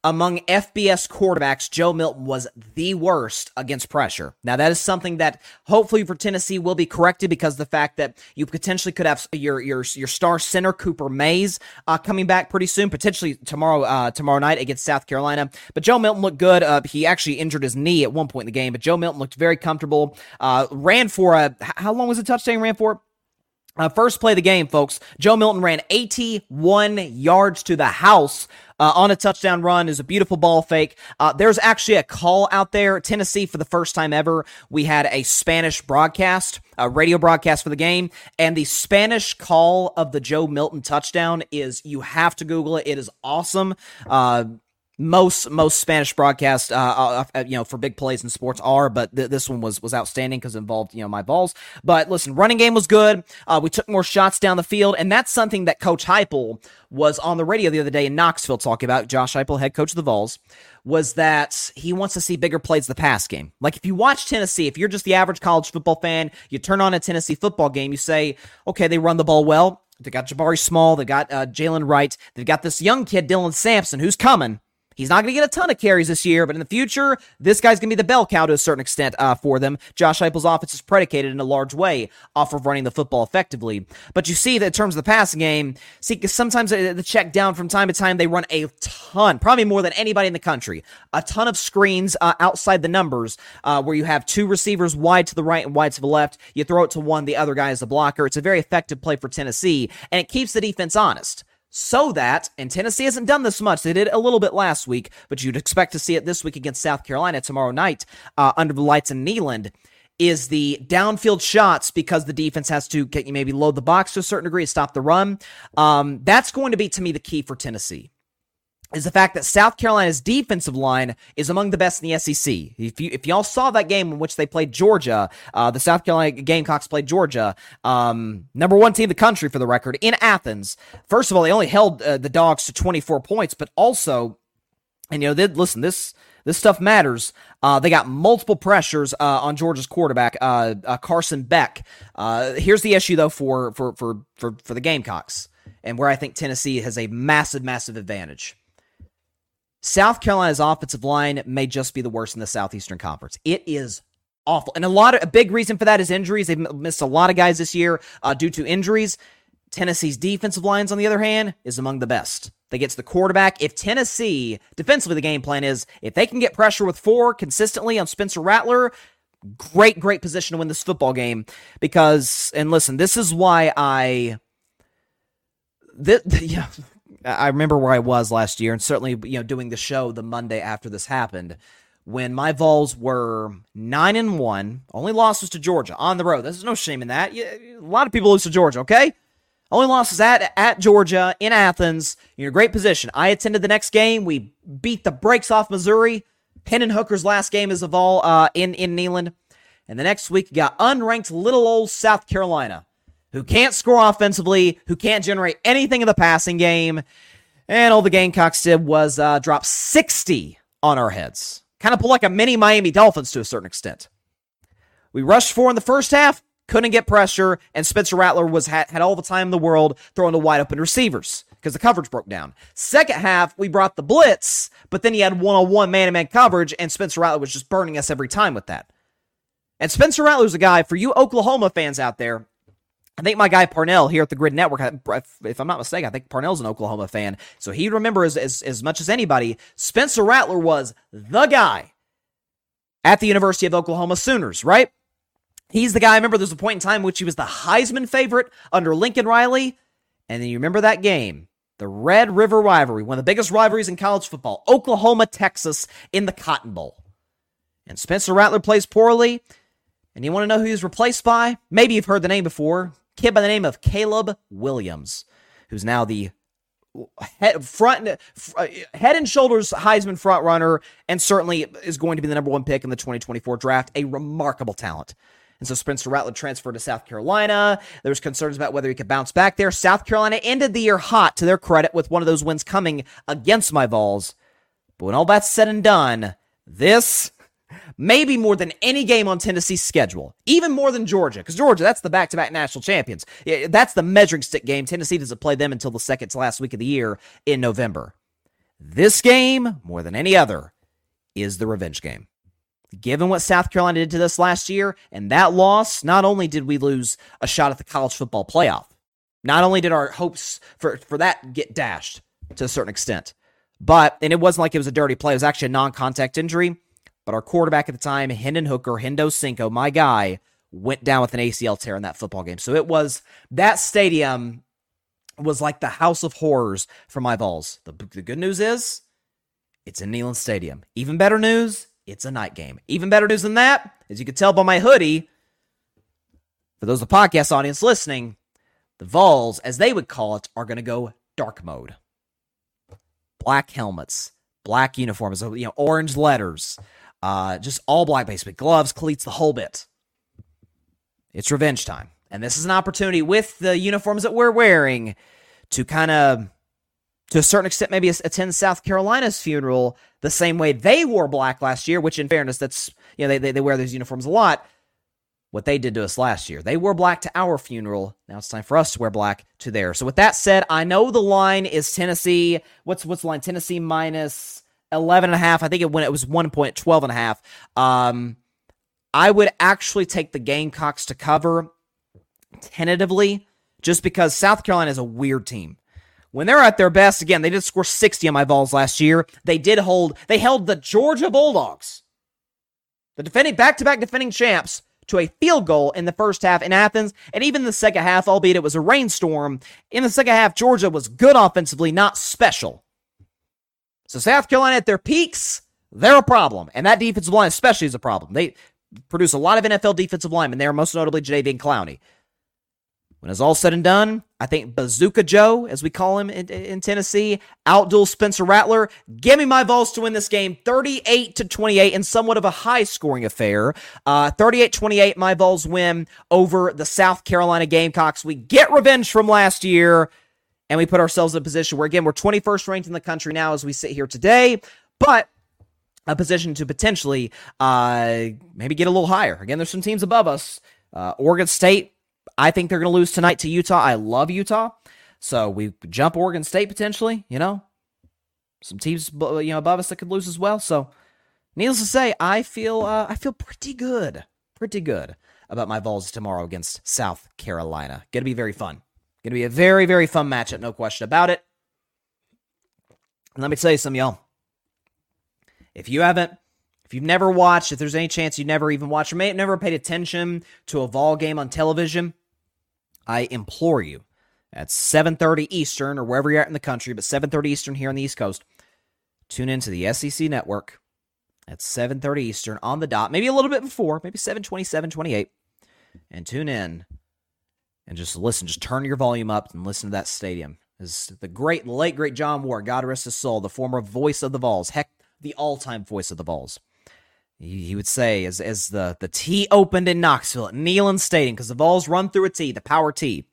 among FBS quarterbacks, Joe Milton was the worst against pressure. Now, that is something that hopefully for Tennessee will be corrected because the fact that you potentially could have your your your star center Cooper Mays uh, coming back pretty soon, potentially tomorrow uh, tomorrow night against South Carolina. But Joe Milton looked good. Uh, he actually injured his knee at one point in the game, but Joe Milton looked very comfortable. Uh, ran for a how long was the touchdown? Ran for uh, first play of the game, folks. Joe Milton ran 81 yards to the house uh, on a touchdown run. is a beautiful ball fake. Uh, there's actually a call out there. Tennessee, for the first time ever, we had a Spanish broadcast, a radio broadcast for the game, and the Spanish call of the Joe Milton touchdown is you have to Google it. It is awesome. Uh, most most Spanish broadcasts, uh, uh, uh, you know, for big plays in sports are, but th- this one was was outstanding because involved you know my Vols. But listen, running game was good. Uh, we took more shots down the field, and that's something that Coach Heupel was on the radio the other day in Knoxville talking about. Josh Heupel, head coach of the Vols, was that he wants to see bigger plays the pass game. Like if you watch Tennessee, if you're just the average college football fan, you turn on a Tennessee football game, you say, okay, they run the ball well. They got Jabari Small, they got uh, Jalen Wright, they've got this young kid Dylan Sampson who's coming He's not going to get a ton of carries this year, but in the future, this guy's going to be the bell cow to a certain extent uh, for them. Josh Heupel's offense is predicated in a large way off of running the football effectively. But you see that in terms of the passing game, see, sometimes the check down from time to time, they run a ton, probably more than anybody in the country, a ton of screens uh, outside the numbers uh, where you have two receivers wide to the right and wide to the left. You throw it to one, the other guy is the blocker. It's a very effective play for Tennessee, and it keeps the defense honest so that, and Tennessee hasn't done this much. They did a little bit last week, but you'd expect to see it this week against South Carolina tomorrow night uh, under the lights in Neyland. Is the downfield shots because the defense has to get you maybe load the box to a certain degree, stop the run. Um, that's going to be to me the key for Tennessee is the fact that South Carolina's defensive line is among the best in the SEC. If you if y'all saw that game in which they played Georgia, uh, the South Carolina Gamecocks played Georgia, um, number one team in the country for the record in Athens. First of all, they only held uh, the Dogs to 24 points, but also, and you know, listen, this this stuff matters. Uh, they got multiple pressures uh, on Georgia's quarterback, uh, uh Carson Beck. Uh, here's the issue though for for for for for the Gamecocks, and where I think Tennessee has a massive massive advantage. South Carolina's offensive line may just be the worst in the Southeastern Conference. It is awful. And a lot of a big reason for that is injuries. They've missed a lot of guys this year uh, due to injuries. Tennessee's defensive lines, on the other hand, is among the best. They get to the quarterback. If Tennessee, defensively, the game plan is if they can get pressure with four consistently on Spencer Rattler, great, great position to win this football game. Because, and listen, this is why I. This, yeah, I remember where I was last year, and certainly you know doing the show the Monday after this happened, when my Vols were nine and one, only losses to Georgia on the road. There's no shame in that. a lot of people lose to Georgia, okay? Only losses at at Georgia in Athens. You're in a great position. I attended the next game. We beat the brakes off Missouri. Hendon Hooker's last game is of all uh, in in Neyland, and the next week got unranked little old South Carolina who can't score offensively, who can't generate anything in the passing game. And all the Gamecocks did was uh, drop 60 on our heads. Kind of pull like a mini Miami Dolphins to a certain extent. We rushed four in the first half, couldn't get pressure, and Spencer Rattler was had, had all the time in the world throwing to wide open receivers because the coverage broke down. Second half, we brought the blitz, but then he had one on one man to man coverage, and Spencer Rattler was just burning us every time with that. And Spencer Rattler's a guy, for you Oklahoma fans out there, I think my guy Parnell here at the Gryd Network, if I'm not mistaken, I think Parnell's an Oklahoma fan. So he remembers as, as much as anybody, Spencer Rattler was the guy at the University of Oklahoma Sooners, right? He's the guy. I remember there's a point in time in which he was the Heisman favorite under Lincoln Riley. And then you remember that game, the Red River rivalry, one of the biggest rivalries in college football, Oklahoma, Texas in the Cotton Bowl. And Spencer Rattler plays poorly. And you want to know who he's replaced by? Maybe you've heard the name before kid by the name of Caleb Williams, who's now the head front head and shoulders Heisman front runner and certainly is going to be the number 1 pick in the 2024 draft a remarkable talent and so Spencer Rattler transferred to South Carolina. There was concerns about whether he could bounce back there. South Carolina ended the year hot to their credit with one of those wins coming against my Vols. But when all that's said and done, this maybe more than any game on Tennessee's schedule, even more than Georgia, because Georgia, that's the back to back national champions. That's the measuring stick game. Tennessee doesn't play them until the second to last week of the year in November. This game, more than any other, is the revenge game. Given what South Carolina did to us last year and that loss, not only did we lose a shot at the college football playoff, not only did our hopes for, for that get dashed to a certain extent, but, and it wasn't like it was a dirty play, it was actually a non contact injury. But our quarterback at the time, Hendon Hooker, Hendo Cinco, my guy, went down with an ACL tear in that football game. So it was that stadium was like the house of horrors for my Vols. The, the good news is it's in Neyland Stadium. Even better news, it's a night game. Even better news than that, as you can tell by my hoodie, for those of the podcast audience listening, the Vols, as they would call it, are going to go dark mode. Black helmets, black uniforms, you know, orange letters, uh, just all black basically, gloves, cleats, the whole bit. It's revenge time. And this is an opportunity with the uniforms that we're wearing to kind of, to a certain extent, maybe attend South Carolina's funeral the same way they wore black last year, which in fairness, that's, you know, they, they, they wear those uniforms a lot. What they did to us last year. They wore black to our funeral. Now it's time for us to wear black to theirs. So with that said, I know the line is Tennessee. What's what's the line? Tennessee minus 11 and a half. I think it when it was 1.12 and a half. Um, I would actually take the Gamecocks to cover tentatively just because South Carolina is a weird team. When they're at their best, again, they did score 60 on my Vols last year. They did hold, they held the Georgia Bulldogs, the defending back-to-back defending champs, to a field goal in the first half in Athens, and even the second half, albeit it was a rainstorm. In the second half, Georgia was good offensively, not special. So South Carolina at their peaks, they're a problem, and that defensive line especially is a problem. They produce a lot of NFL defensive linemen there, most notably Jadeveon Clowney. When it's all said and done, I think Bazooka Joe, as we call him in, in Tennessee, outduel Spencer Rattler. Give me my Vols to win this game 38 to 28 in somewhat of a high scoring affair. Uh, 38 28, my Vols win over the South Carolina Gamecocks. We get revenge from last year, and we put ourselves in a position where, again, we're 21st ranked in the country now as we sit here today, but a position to potentially uh, maybe get a little higher. Again, there's some teams above us. Uh, Oregon State I think they're going to lose tonight to Utah. I love Utah. So we jump Oregon State potentially, you know. Some teams you know above us that could lose as well. So needless to say, I feel uh, I feel pretty good. Pretty good about my Vols tomorrow against South Carolina. Going to be very fun. Going to be a very very fun matchup, no question about it. And let me tell you some y'all. If you haven't if you've never watched, if there's any chance you never even watched or may have never paid attention to a Vol game on television, I implore you at 7:30 Eastern or wherever you're at in the country, but 7:30 Eastern here on the East Coast, tune into the SEC network at 7:30 Eastern on the dot, maybe a little bit before, maybe 7:27, 28, and tune in and just listen, just turn your volume up and listen to that stadium. Is the great late great John Ward, God rest his soul, the former voice of the Vols, heck, the all-time voice of the Vols he would say as as the the T opened in Knoxville at Neyland Stadium because the Vols run through a T, the power T.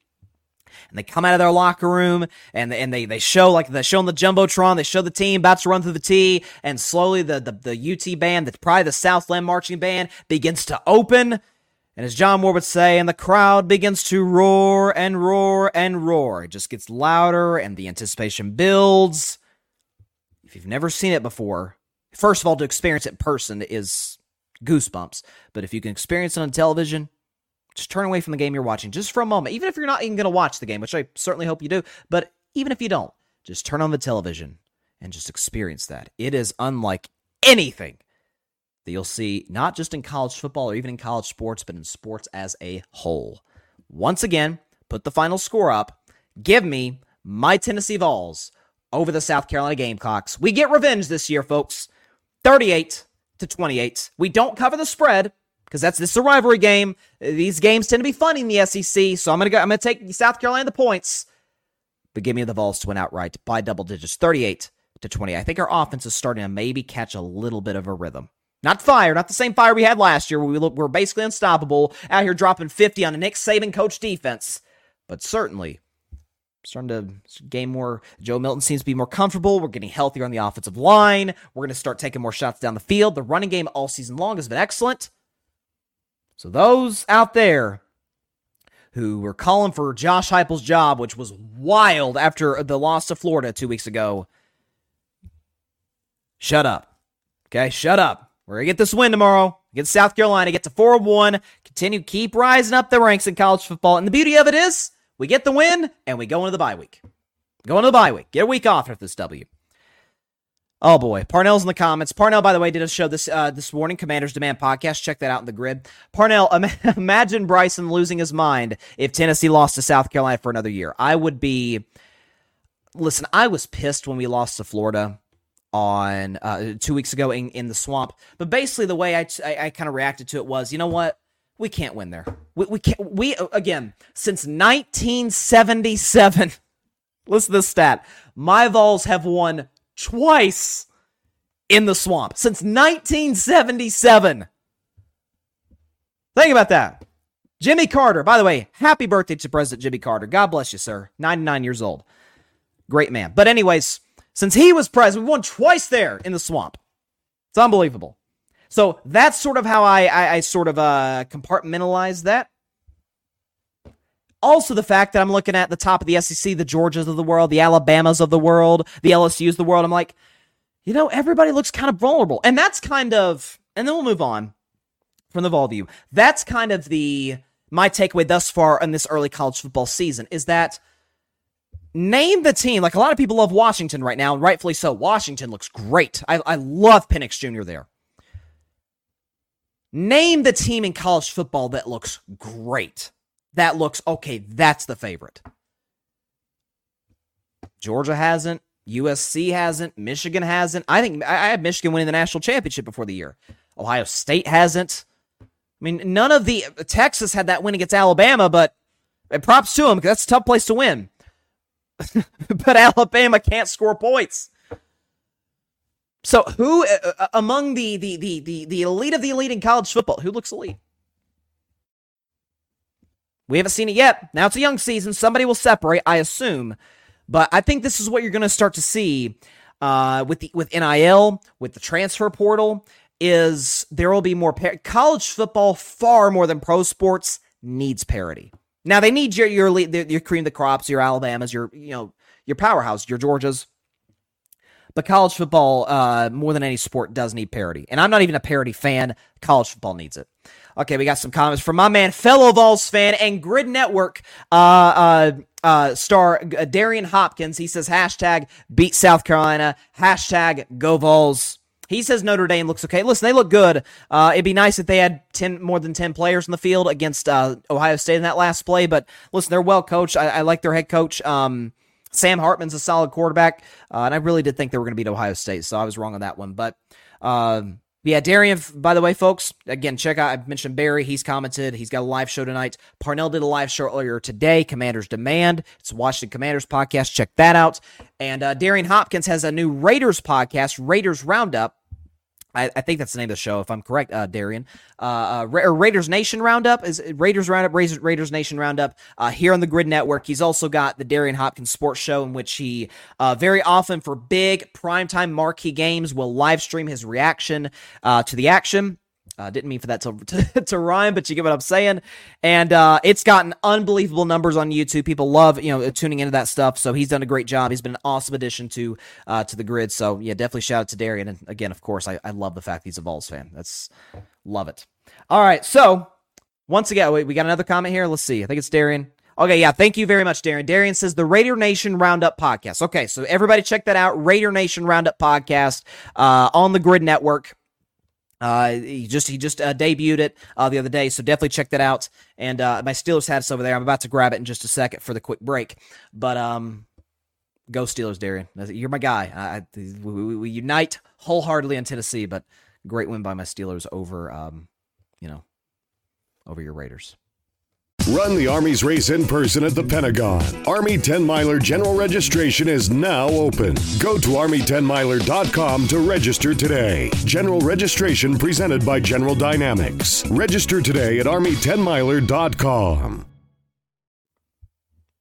And they come out of their locker room and and they they show like they show on the jumbotron. They show the team about to run through the T, and slowly the the, the UT band, that's probably the Southland marching band, begins to open. And as John Moore would say, and the crowd begins to roar and roar and roar. It just gets louder, and the anticipation builds. If you've never seen it before, First of all, to experience it in person is goosebumps. But if you can experience it on television, just turn away from the game you're watching just for a moment. Even if you're not even going to watch the game, which I certainly hope you do. But even if you don't, just turn on the television and just experience that. It is unlike anything that you'll see, not just in college football or even in college sports, but in sports as a whole. Once again, put the final score up. Give me my Tennessee Vols over the South Carolina Gamecocks. We get revenge this year, folks. 38 to 28. We don't cover the spread because that's this is a rivalry game. These games tend to be fun in the SEC, so I'm gonna go. I'm gonna take South Carolina the points. but give me the Vols to win outright by double digits, 38 to 20. I think our offense is starting to maybe catch a little bit of a rhythm. Not fire, not the same fire we had last year where we were basically unstoppable out here dropping 50 on a Nick Saban coach defense, but certainly starting to gain more. Joe Milton seems to be more comfortable. We're getting healthier on the offensive line. We're going to start taking more shots down the field. The running game all season long has been excellent. So those out there who were calling for Josh Heupel's job, which was wild after the loss to Florida two weeks ago, shut up. Okay, shut up. We're gonna get this win tomorrow. Get South Carolina, get to 4 1, continue, keep rising up the ranks in college football. And the beauty of it is, we get the win and we go into the bye week. Go into the bye week. Get a week off after this W. Oh boy, Parnell's in the comments. Parnell, by the way, did a show this uh, this morning, Commanders Demand podcast. Check that out in the Gryd. Parnell, imagine Bryson losing his mind if Tennessee lost to South Carolina for another year. I would be. Listen, I was pissed when we lost to Florida on uh, two weeks ago in, in the swamp. But basically, the way I, I, I kind of reacted to it was, you know what? We can't win there. We, we can't. We again since 1977. Listen to this stat. My Vols have won twice in the swamp since 1977. Think about that. Jimmy Carter, by the way, happy birthday to President Jimmy Carter. God bless you, sir. 99 years old. Great man. But, anyways, since he was president, we won twice there in the swamp. It's unbelievable. So that's sort of how I, I, I sort of uh, compartmentalize that. Also, the fact that I'm looking at the top of the SEC, the Georgias of the world, the Alabamas of the world, the LSUs of the world. I'm like, you know, everybody looks kind of vulnerable. And that's kind of, and then we'll move on from the Vol view. That's kind of the, my takeaway thus far in this early college football season is that name the team. Like a lot of people love Washington right now, and rightfully so. Washington looks great. I, I love Penix Jr. there. Name the team in college football that looks great that looks okay, that's the favorite. Georgia hasn't, USC hasn't, Michigan hasn't. I think I had Michigan winning the national championship before the year. Ohio State hasn't. I mean, none of the Texas had that win against Alabama, but props to them because that's a tough place to win. but Alabama can't score points. So, who uh, uh, among the, the the the the elite of the elite in college football? Who looks elite? We haven't seen it yet. Now it's a young season. Somebody will separate, I assume. But I think this is what you're going to start to see uh, with the with NIL, with the transfer portal, is there will be more par- college football far more than pro sports needs parity. Now they need your your your cream the crops, your Alabamas, your you know your powerhouse, your Georgias. But college football, uh, more than any sport, does need parity. And I'm not even a parity fan. College football needs it. Okay, we got some comments from my man, fellow Vols fan and Gryd Network uh, uh, uh, star uh, Darian Hopkins. He says hashtag beat South Carolina, hashtag go Vols. He says Notre Dame looks okay. Listen, they look good. Uh, it'd be nice if they had ten more than ten players in the field against uh, Ohio State in that last play. But listen, they're well coached. I, I like their head coach. Um, Sam Hartman's a solid quarterback, uh, and I really did think they were going to beat Ohio State, so I was wrong on that one. But um, yeah, Darian, by the way, folks, again, check out, I mentioned Barry. He's commented. He's got a live show tonight. Parnell did a live show earlier today, Commanders Demand. It's Washington Commanders podcast. Check that out. And uh, Darian Hopkins has a new Raiders podcast, Raiders Roundup. I, I, think that's the name of the show, if I'm correct, uh, Darian. Uh, uh, Ra- Raiders Nation Roundup is Raiders Roundup, Raiders, Raiders Nation Roundup uh, here on the Gryd Network. He's also got the Darian Hopkins Sports Show, in which he uh, very often for big primetime marquee games will live stream his reaction uh, to the action. Uh, didn't mean for that to, to, to, rhyme, but you get what I'm saying. And uh, it's gotten unbelievable numbers on YouTube. People love you know tuning into that stuff. So he's done a great job. He's been an awesome addition to uh, to the Gryd. So yeah, definitely shout out to Darian. And again, of course, I, I love the fact he's a Vols fan. That's love it. All right, so once again, wait, we got another comment here. Let's see. I think it's Darian. Okay, yeah, thank you very much, Darian. Darian says the Raider Nation Roundup podcast. Okay, so everybody check that out. Raider Nation Roundup podcast uh, on the Gryd Network. Uh, he just he just uh, debuted it uh, the other day, so definitely check that out. And uh, my Steelers hat's over there. I'm about to grab it in just a second for the quick break. But um, go Steelers, Darian. You're my guy. I, we, we, unite wholeheartedly in Tennessee, but great win by my Steelers over um, you know, over your Raiders. Run the Army's race in person at the Pentagon. Army 10 Miler general registration is now open. Go to Army10miler.com to register today. General registration presented by General Dynamics. Register today at Army10miler.com.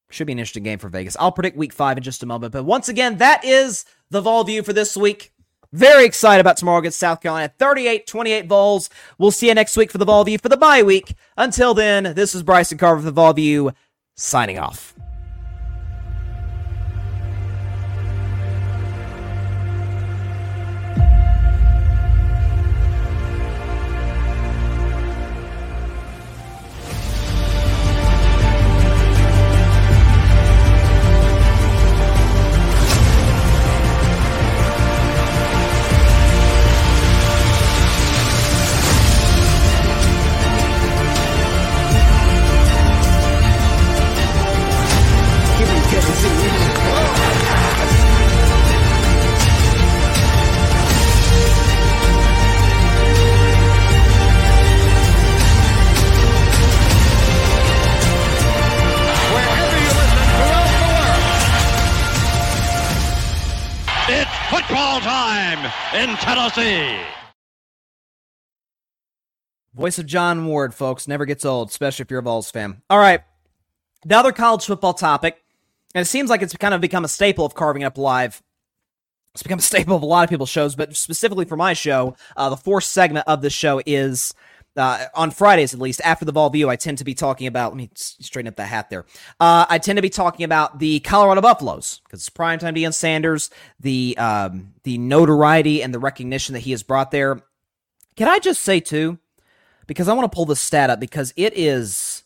Should be an interesting game for Vegas. I'll predict week five in just a moment. But once again, that is the Vol View for this week. Very excited about tomorrow against South Carolina. 38 28 Vols. We'll see you next week for the Vol View for the bye week. Until then, this is Bryson Carver for the Vol View signing off. Tennessee. Voice of John Ward, folks, never gets old, especially if you're a Vols fan. All right, another college football topic, and it seems like it's kind of become a staple of carving up live. It's become a staple of a lot of people's shows, but specifically for my show, uh, the fourth segment of the show is uh, on Fridays at least. After the Vol View, I tend to be talking about. Let me straighten up the hat there. Uh, I tend to be talking about the Colorado Buffaloes because it's primetime Deion Sanders, the um, the notoriety and the recognition that he has brought there. Can I just say too? because I want to pull this stat up because it is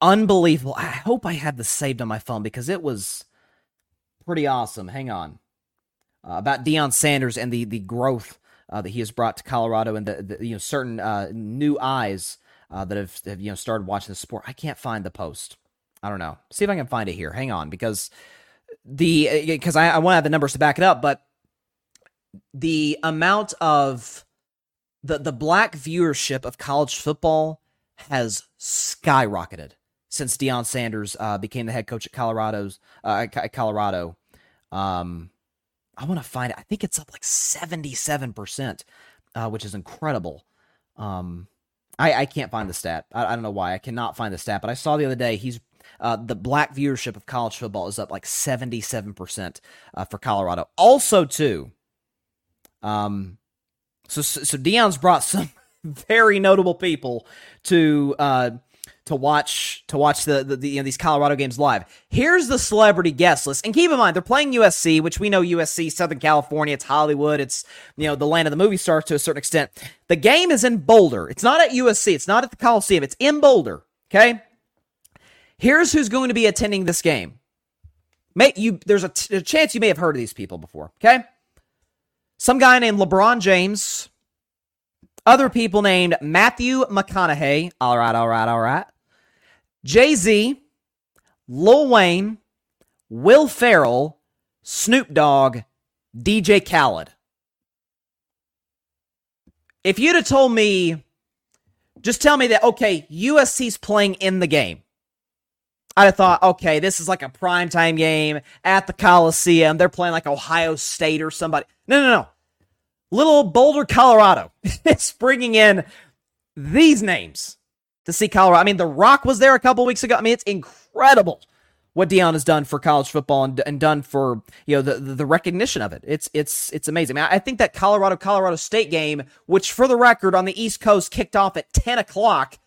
unbelievable. I hope I have this saved on my phone because it was pretty awesome. Hang on. Uh, about Deion Sanders and the the growth that he has brought to Colorado and the, the you know certain uh, new eyes uh, that have, have you know started watching the sport. I can't find the post. I don't know. See if I can find it here. Hang on, because the because I, I want to have the numbers to back it up, but the amount of the the black viewership of college football has skyrocketed since Deion Sanders uh, became the head coach at Colorado's uh, Colorado. Um, I want to find it. I think it's up like seventy seven percent, uh, which is incredible. Um, I I can't find the stat. I, I don't know why I cannot find the stat, but I saw the other day he's. Uh, the black viewership of college football is up like 77% uh, for Colorado. Also, too, um, so so Deion's brought some very notable people to uh to watch to watch the, the, the you know, these Colorado games live. Here's the celebrity guest list, and keep in mind they're playing USC, which we know USC, Southern California, it's Hollywood, it's you know the land of the movie stars to a certain extent. The game is in Boulder. It's not at USC. It's not at the Coliseum. It's in Boulder. Okay. Here's who's going to be attending this game. May you there's a, t- a chance you may have heard of these people before. Okay. Some guy named LeBron James. Other people named Matthew McConaughey. All right, all right, all right. Jay Z, Lil Wayne, Will Ferrell, Snoop Dogg, DJ Khaled. If you'd have told me, just tell me that, okay, USC's playing in the game. I'd have thought, okay, this is like a primetime game at the Coliseum. They're playing like Ohio State or somebody. No, no, no. Little Boulder, Colorado is bringing in these names to see Colorado. I mean, The Rock was there a couple weeks ago. I mean, it's incredible what Deion has done for college football and, and done for you know the, the recognition of it. It's it's it's amazing. I, mean, I think that Colorado Colorado State game, which for the record on the East Coast kicked off at ten o'clock,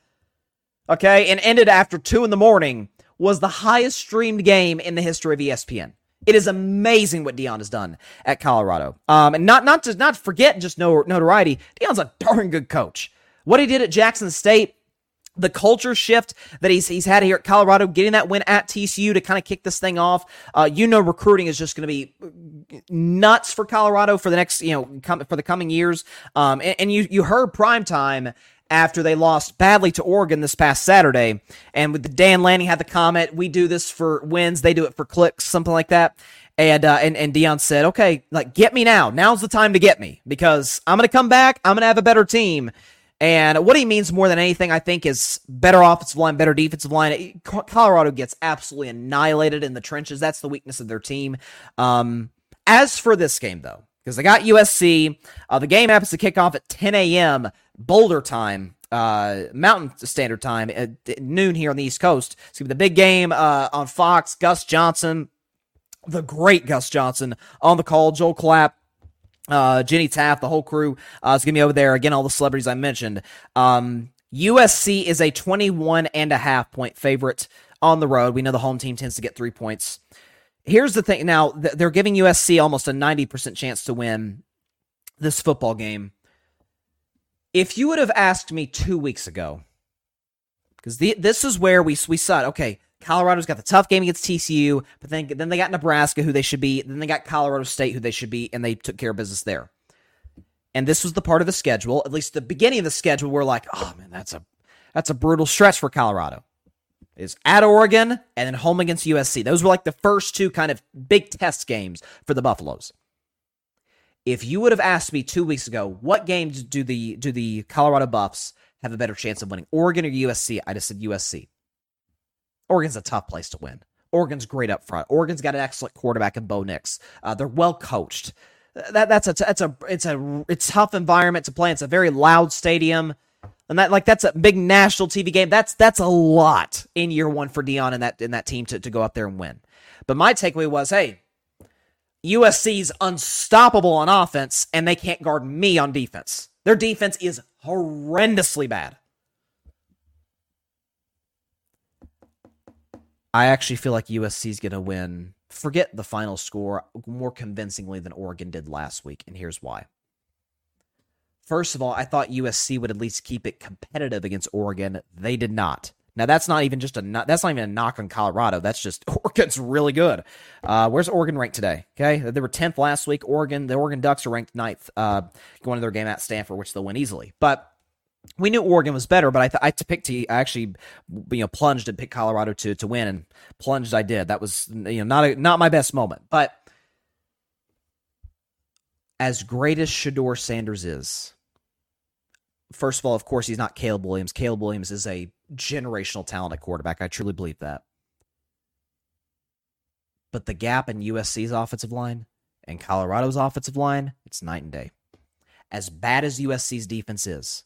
okay, and ended after two in the morning, was the highest streamed game in the history of ESPN. It is amazing what Deion has done at Colorado. Um, and not not to not forget just no notoriety. Deion's a darn good coach. What he did at Jackson State, the culture shift that he's he's had here at Colorado, getting that win at TCU to kind of kick this thing off. Uh, you know, recruiting is just going to be nuts for Colorado for the next you know com- for the coming years. Um, and, and you you heard prime time after they lost badly to Oregon this past Saturday. And with Dan Lanning had the comment, "We do this for wins, they do it for clicks," something like that. And uh, and and Deion said, "Okay, like get me now. Now's the time to get me because I'm gonna come back. I'm gonna have a better team." And what he means more than anything, I think, is better offensive line, better defensive line. Colorado gets absolutely annihilated in the trenches. That's the weakness of their team. Um, as for this game, though, because they got USC, uh, the game happens to kick off at 10 a.m. Boulder time, uh, Mountain Standard Time, at noon here on the East Coast. It's gonna be the big game uh, on Fox. Gus Johnson, the great Gus Johnson, on the call. Joel Klatt uh, Jenny Taft, the whole crew uh, is going to be over there. Again, all the celebrities I mentioned. Um, USC is a 21 and a half point favorite on the road. We know the home team tends to get three points. Here's the thing now, th- they're giving USC almost a 90% chance to win this football game. If you would have asked me two weeks ago, because this is where we, we saw it, okay, Colorado's got the tough game against TCU, but then then they got Nebraska, who they should be. Then they got Colorado State, who they should be, and they took care of business there. And this was the part of the schedule, at least the beginning of the schedule, where like, oh man, that's a that's a brutal stretch for Colorado. Is at Oregon and then home against USC. Those were like the first two kind of big test games for the Buffaloes. If you would have asked me two weeks ago, what games do the do the Colorado Buffs have a better chance of winning, Oregon or USC? I just said USC. Oregon's a tough place to win. Oregon's great up front. Oregon's got an excellent quarterback in Bo Nix. Uh, they're well coached. That that's a that's a it's a it's tough environment to play. It's a very loud stadium, and that like that's a big national TV game. That's that's a lot in year one for Deion and that in that team to to go up there and win. But my takeaway was, hey, USC's unstoppable on offense, and they can't guard me on defense. Their defense is horrendously bad. I actually feel like USC is going to win. Forget the final score more convincingly than Oregon did last week, and here's why. First of all, I thought USC would at least keep it competitive against Oregon. They did not. Now that's not even just a that's not even a knock on Colorado. That's just Oregon's really good. Uh, where's Oregon ranked today? Okay, they were tenth last week. Oregon, the Oregon Ducks are ranked ninth, uh, going to their game at Stanford, which they'll win easily. But we knew Oregon was better, but I th- I picked to I actually you know plunged and picked Colorado to to win and plunged I did. That was you know not a, not my best moment, but as great as Shedeur Sanders is, first of all, of course, he's not Caleb Williams. Caleb Williams is a generational talent at quarterback. I truly believe that. But the gap in USC's offensive line and Colorado's offensive line, it's night and day. As bad as USC's defense is,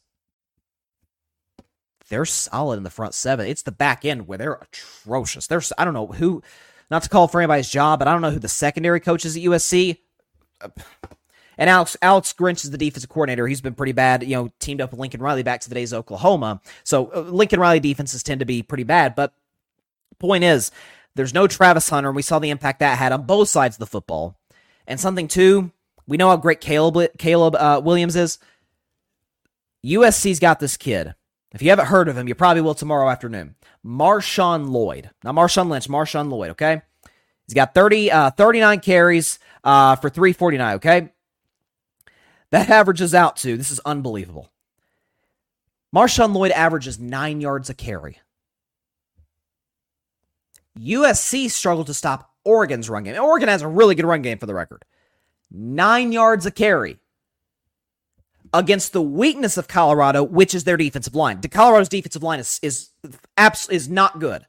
they're solid in the front seven. It's the back end where they're atrocious. There's I don't know who, not to call for anybody's job, but I don't know who the secondary coach is at USC. Uh, And Alex Alex Grinch is the defensive coordinator. He's been pretty bad. You know, teamed up with Lincoln Riley back to the days of Oklahoma. So uh, Lincoln Riley defenses tend to be pretty bad. But point is, there's no Travis Hunter, and we saw the impact that had on both sides of the football. And something too, we know how great Caleb Caleb uh, Williams is. USC's got this kid if you haven't heard of him, you probably will tomorrow afternoon. Marshawn Lloyd. Not Marshawn Lynch, Marshawn Lloyd, okay? He's got 30, uh, 39 carries uh, for 349, okay? That averages out to, this is unbelievable. Marshawn Lloyd averages nine yards a carry. USC struggled to stop Oregon's run game. Oregon has a really good run game for the record. Nine yards a carry against the weakness of Colorado, which is their defensive line. The Colorado's defensive line is is is not good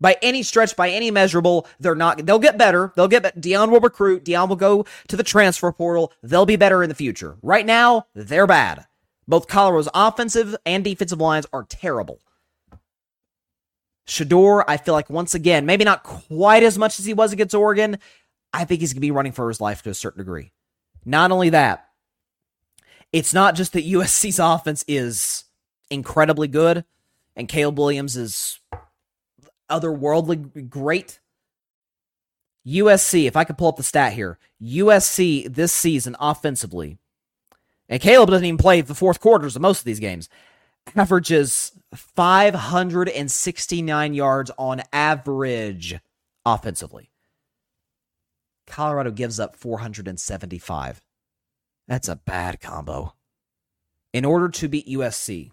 by any stretch, by any measurable. They're not. They'll get better. They'll get. Deion will recruit. Deion will go to the transfer portal. They'll be better in the future. Right now, they're bad. Both Colorado's offensive and defensive lines are terrible. Shedeur, I feel like once again, maybe not quite as much as he was against Oregon. I think he's going to be running for his life to a certain degree. Not only that, it's not just that USC's offense is incredibly good and Caleb Williams is otherworldly great. USC, if I could pull up the stat here, USC this season offensively, and Caleb doesn't even play the fourth quarters of most of these games, averages 569 yards on average offensively. Colorado gives up 475. That's a bad combo. In order to beat USC,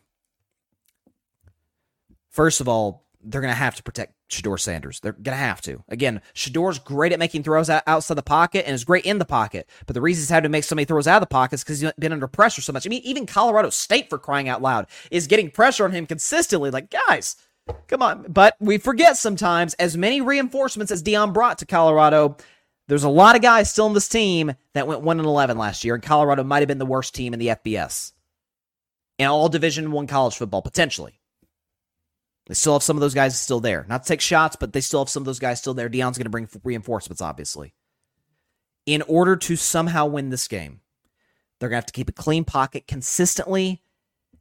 first of all, they're going to have to protect Shedeur Sanders. They're going to have to. Again, Shedeur's great at making throws outside the pocket and is great in the pocket. But the reason he's had to make so many throws out of the pocket is because he's been under pressure so much. I mean, even Colorado State, for crying out loud, is getting pressure on him consistently. Like, guys, come on. But we forget sometimes, as many reinforcements as Deion brought to Colorado, there's a lot of guys still in this team that went 1 and 11 last year, and Colorado might have been the worst team in the FBS. In all Division One college football, potentially. They still have some of those guys still there. Not to take shots, but they still have some of those guys still there. Deion's going to bring reinforcements, obviously. In order to somehow win this game, they're going to have to keep a clean pocket consistently,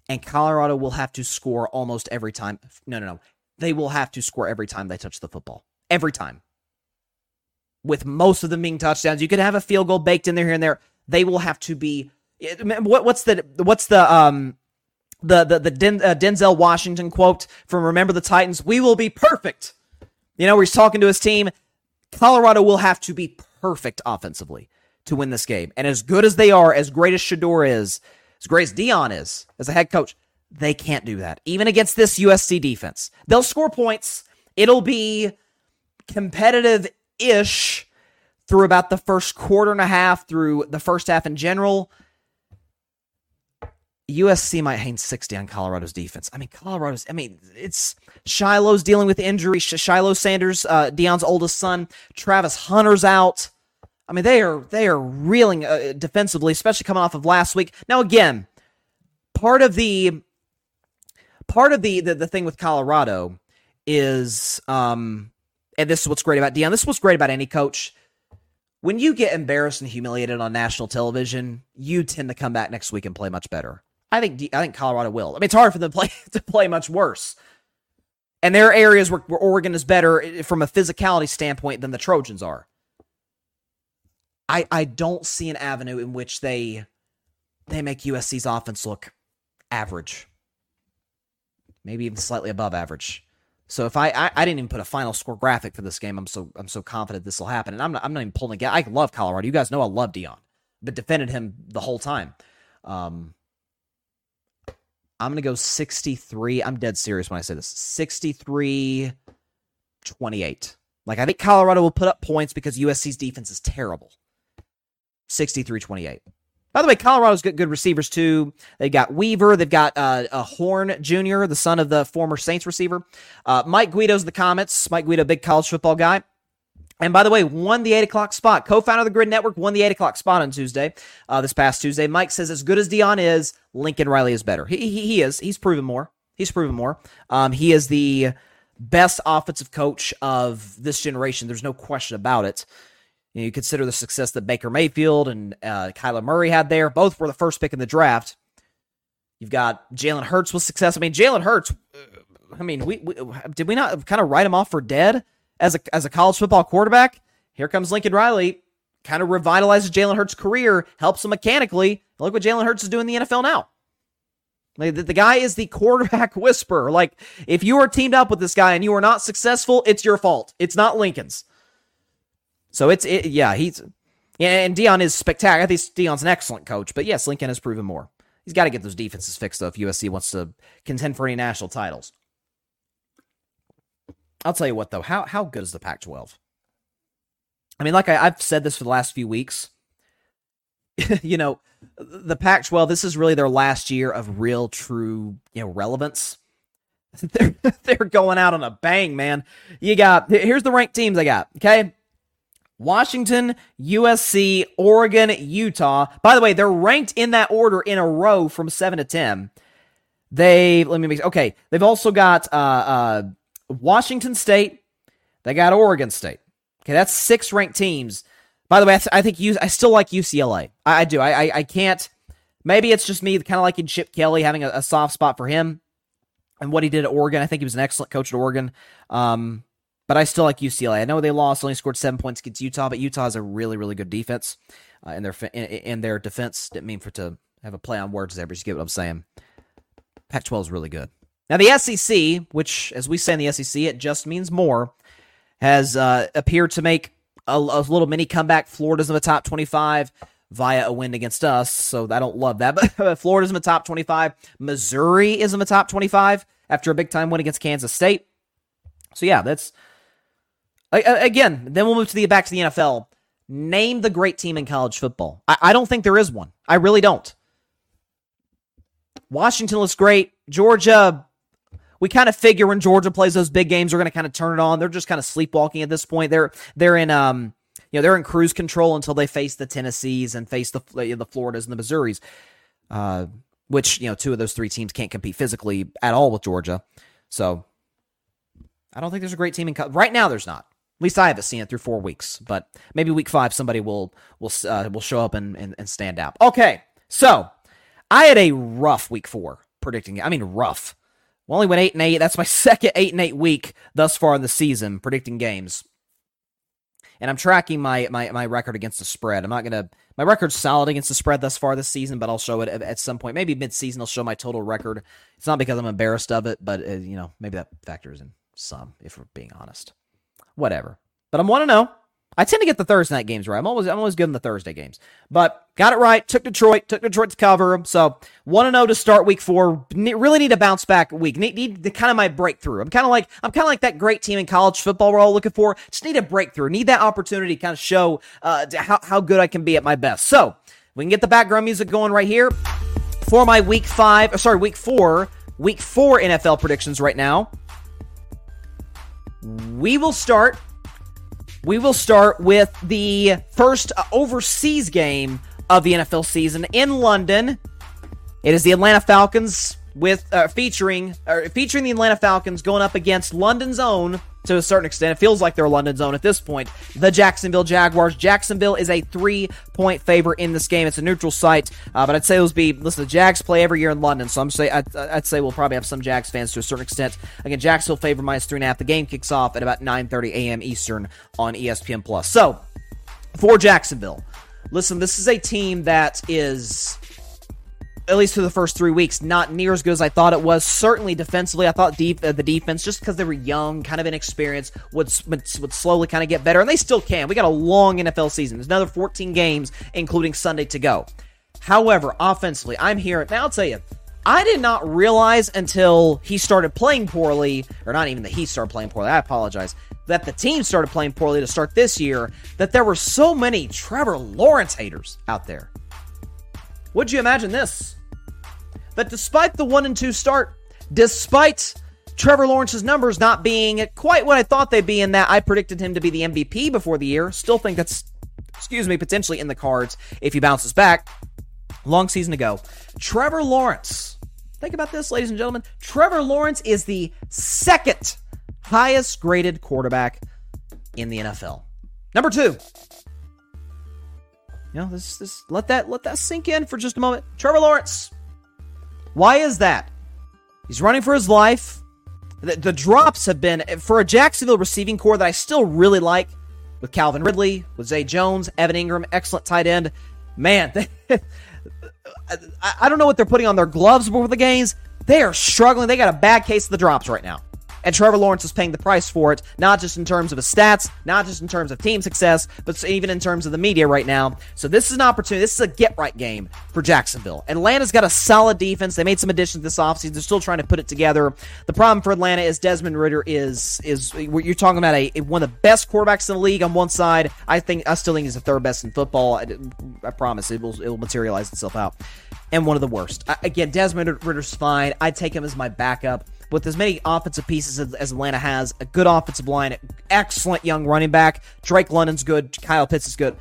and Colorado will have to score almost every time. No, no, no. They will have to score every time they touch the football. Every time. With most of them being touchdowns, you could have a field goal baked in there here and there. They will have to be. What, what's the what's the um the the the Den, uh, Denzel Washington quote from Remember the Titans: "We will be perfect." You know, where he's talking to his team. Colorado will have to be perfect offensively to win this game, and as good as they are, as great as Shedeur is, as great as Deion is as a head coach, they can't do that even against this USC defense. They'll score points. It'll be competitive ish through about the first quarter and a half, through the first half in general. USC might hang 60 on Colorado's defense. I mean, Colorado's, I mean, it's Shiloh's dealing with injury. Shiloh Sanders, uh, Deion's oldest son, Travis Hunter's out. I mean, they are they are reeling uh, defensively, especially coming off of last week. Now, again, part of the part of the the, the thing with Colorado is, um, and this is what's great about Deion. This is what's great about any coach. When you get embarrassed and humiliated on national television, you tend to come back next week and play much better. I think I think Colorado will. I mean, it's hard for them to play to play much worse. And there are areas where, where Oregon is better eh, from a physicality standpoint than the Trojans are. I I don't see an avenue in which they they make USC's offense look average. Maybe even slightly above average. So if I, I, I didn't even put a final score graphic for this game, I'm so I'm so confident this will happen. And I'm not I'm not even pulling it. I love Colorado. You guys know I love Deion, but defended him the whole time. Um, I'm going to go 63. I'm dead serious when I say this. 63 28. Like, I think Colorado will put up points because USC's defense is terrible. 63 28. By the way, Colorado's got good receivers too. They've got Weaver. They've got uh, a Horn Jr., the son of the former Saints receiver. Uh, Mike Guido's the comments. Mike Guido, big college football guy. And by the way, won the 8 o'clock spot. Co founder of the Gryd Network won the 8 o'clock spot on Tuesday, uh, this past Tuesday. Mike says, as good as Deion is, Lincoln Riley is better. He, he, he is. He's proven more. He's proven more. Um, he is the best offensive coach of this generation. There's no question about it. You, know, you consider the success that Baker Mayfield and uh, Kyler Murray had there. Both were the first pick in the draft. You've got Jalen Hurts with success. I mean, Jalen Hurts. Uh, I mean, we, we did we not kind of write him off for dead? As a as a college football quarterback. Here comes Lincoln Riley, kind of revitalizes Jalen Hurts' career, helps him mechanically. Look what Jalen Hurts is doing in the NFL now. Like, the, the guy is the quarterback whisperer. Like if you are teamed up with this guy and you are not successful, it's your fault. It's not Lincoln's. So it's it, yeah he's yeah and Deion is spectacular. I think Deion's an excellent coach, but yes, Lincoln has proven more. He's got to get those defenses fixed though if USC wants to contend for any national titles. I'll tell you what though, how how good is the Pac-12? I mean, like I, have said this for the last few weeks. you know, the Pac-12. This is really their last year of real, true, you know, relevance. they're they're going out on a bang, man. You got here's the ranked teams I got. Okay, Washington, USC, Oregon, Utah. By the way, they're ranked in that order in a row from seven to ten. They let me make okay. They've also got uh, uh, Washington State, they got Oregon State. Okay, that's six ranked teams. By the way, I, th- I think you, I still like UCLA. I, I do. I, I, I can't. Maybe it's just me, kind of liking Chip Kelly, having a, a, soft spot for him and what he did at Oregon. I think he was an excellent coach at Oregon. Um, but I still like UCLA. I know they lost, only scored seven points against Utah, but Utah has a really, really good defense uh, in their in, in, their defense. Didn't mean for to have a play on words there, but you get what I'm saying. Pac-12 is really good. Now, the SEC, which, as we say in the SEC, it just means more, has uh, appeared to make a, a, little mini comeback. Florida's in the top 25 via a win against us, so I don't love that. But Florida's in the top 25. Missouri is in the top 25 after a big time win against Kansas State. So yeah, that's again. Then we'll move to the back to the NFL. Name the great team in college football. I, I don't think there is one. I really don't. Washington looks great. Georgia, we kind of figure when Georgia plays those big games, they're going to kind of turn it on. They're just kind of sleepwalking at this point. They're they're in um you know they're in cruise control until they face the Tennessees and face the the Floridas and the Missouris, uh, which you know two of those three teams can't compete physically at all with Georgia. So I don't think there's a great team in right now. There's not. At least I haven't seen it through four weeks, but maybe week five somebody will will uh, will show up and, and and stand out. Okay, so I had a rough week four predicting. I mean, rough. We only went eight and eight. That's my second eight and eight week thus far in the season predicting games. And I'm tracking my my my record against the spread. I'm not gonna. My record's solid against the spread thus far this season, but I'll show it at, some point. Maybe mid season, I'll show my total record. It's not because I'm embarrassed of it, but uh, you know, maybe that factors in some, if we're being honest. Whatever. But I'm one to know. I tend to get the Thursday night games right. I'm always I'm always good in the Thursday games. But got it right. Took Detroit. Took Detroit to cover. So want to know to start week four. really need a bounce back week. Need, need the kind of my breakthrough. I'm kind of like I'm kind of like that great team in college football we're all looking for. Just need a breakthrough. Need that opportunity to kind of show uh, how how good I can be at my best. So we can get the background music going right here for my week five. Sorry, week four. Week four NFL predictions right now. We will start we will start with the first uh, overseas game of the NFL season in London. It is the Atlanta Falcons with uh, featuring uh, featuring the Atlanta Falcons going up against London's own to a certain extent. It feels like they're London zone at this point. The Jacksonville Jaguars. Jacksonville is a three point favorite in this game. It's a neutral site, uh, but I'd say those be listen. The Jags play every year in London, so I'm say I'd, I'd, say we'll probably have some Jags fans to a certain extent. Again, Jacksonville favor minus three and a half. The game kicks off at about 9:30 a.m. Eastern on ESPN Plus. So for Jacksonville, listen, this is a team that is at least for the first three weeks, not near as good as I thought it was. Certainly defensively, I thought deep, uh, the defense, just because they were young, kind of inexperienced, would, would, would slowly kind of get better, and they still can. We got a long NFL season. There's another 14 games, including Sunday to go. However, offensively, I'm here. Now, I'll tell you, I did not realize until he started playing poorly, or not even that he started playing poorly, I apologize, that the team started playing poorly to start this year, that there were so many Trevor Lawrence haters out there. Would you imagine this? that despite the 1 and 2 start, despite Trevor Lawrence's numbers not being quite what I thought they'd be in that I predicted him to be the MVP before the year, still think that's excuse me, potentially in the cards if he bounces back. Long season to go. Trevor Lawrence. Think about this, ladies and gentlemen. Trevor Lawrence is the second highest graded quarterback in the NFL. Number two. You know, this this let that let that sink in for just a moment. Trevor Lawrence, why is that? He's running for his life. The, the, drops have been for a Jacksonville receiving core that I still really like with Calvin Ridley, with Zay Jones, Evan Engram, excellent tight end. Man, they, I, I don't know what they're putting on their gloves before the games. They are struggling. They got a bad case of the drops right now. And Trevor Lawrence is paying the price for it, not just in terms of his stats, not just in terms of team success, but even in terms of the media right now. So this is an opportunity. This is a get right game for Jacksonville. Atlanta's got a solid defense. They made some additions this offseason. They're still trying to put it together. The problem for Atlanta is Desmond Ridder is is you're talking about a one of the best quarterbacks in the league on one side. I think I still think he's the third best in football. I, I promise it will it will materialize itself out. And one of the worst. I, again, Desmond Ridder's fine. I'd take him as my backup with as many offensive pieces as, as, Atlanta has, a good offensive line, excellent young running back. Drake London's good. Kyle Pitts is good.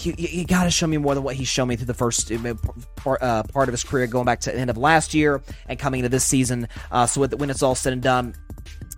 You, you, you got to show me more than what he's shown me through the first uh, part, uh, part of his career, going back to the end of last year and coming into this season. Uh, so when it's all said and done,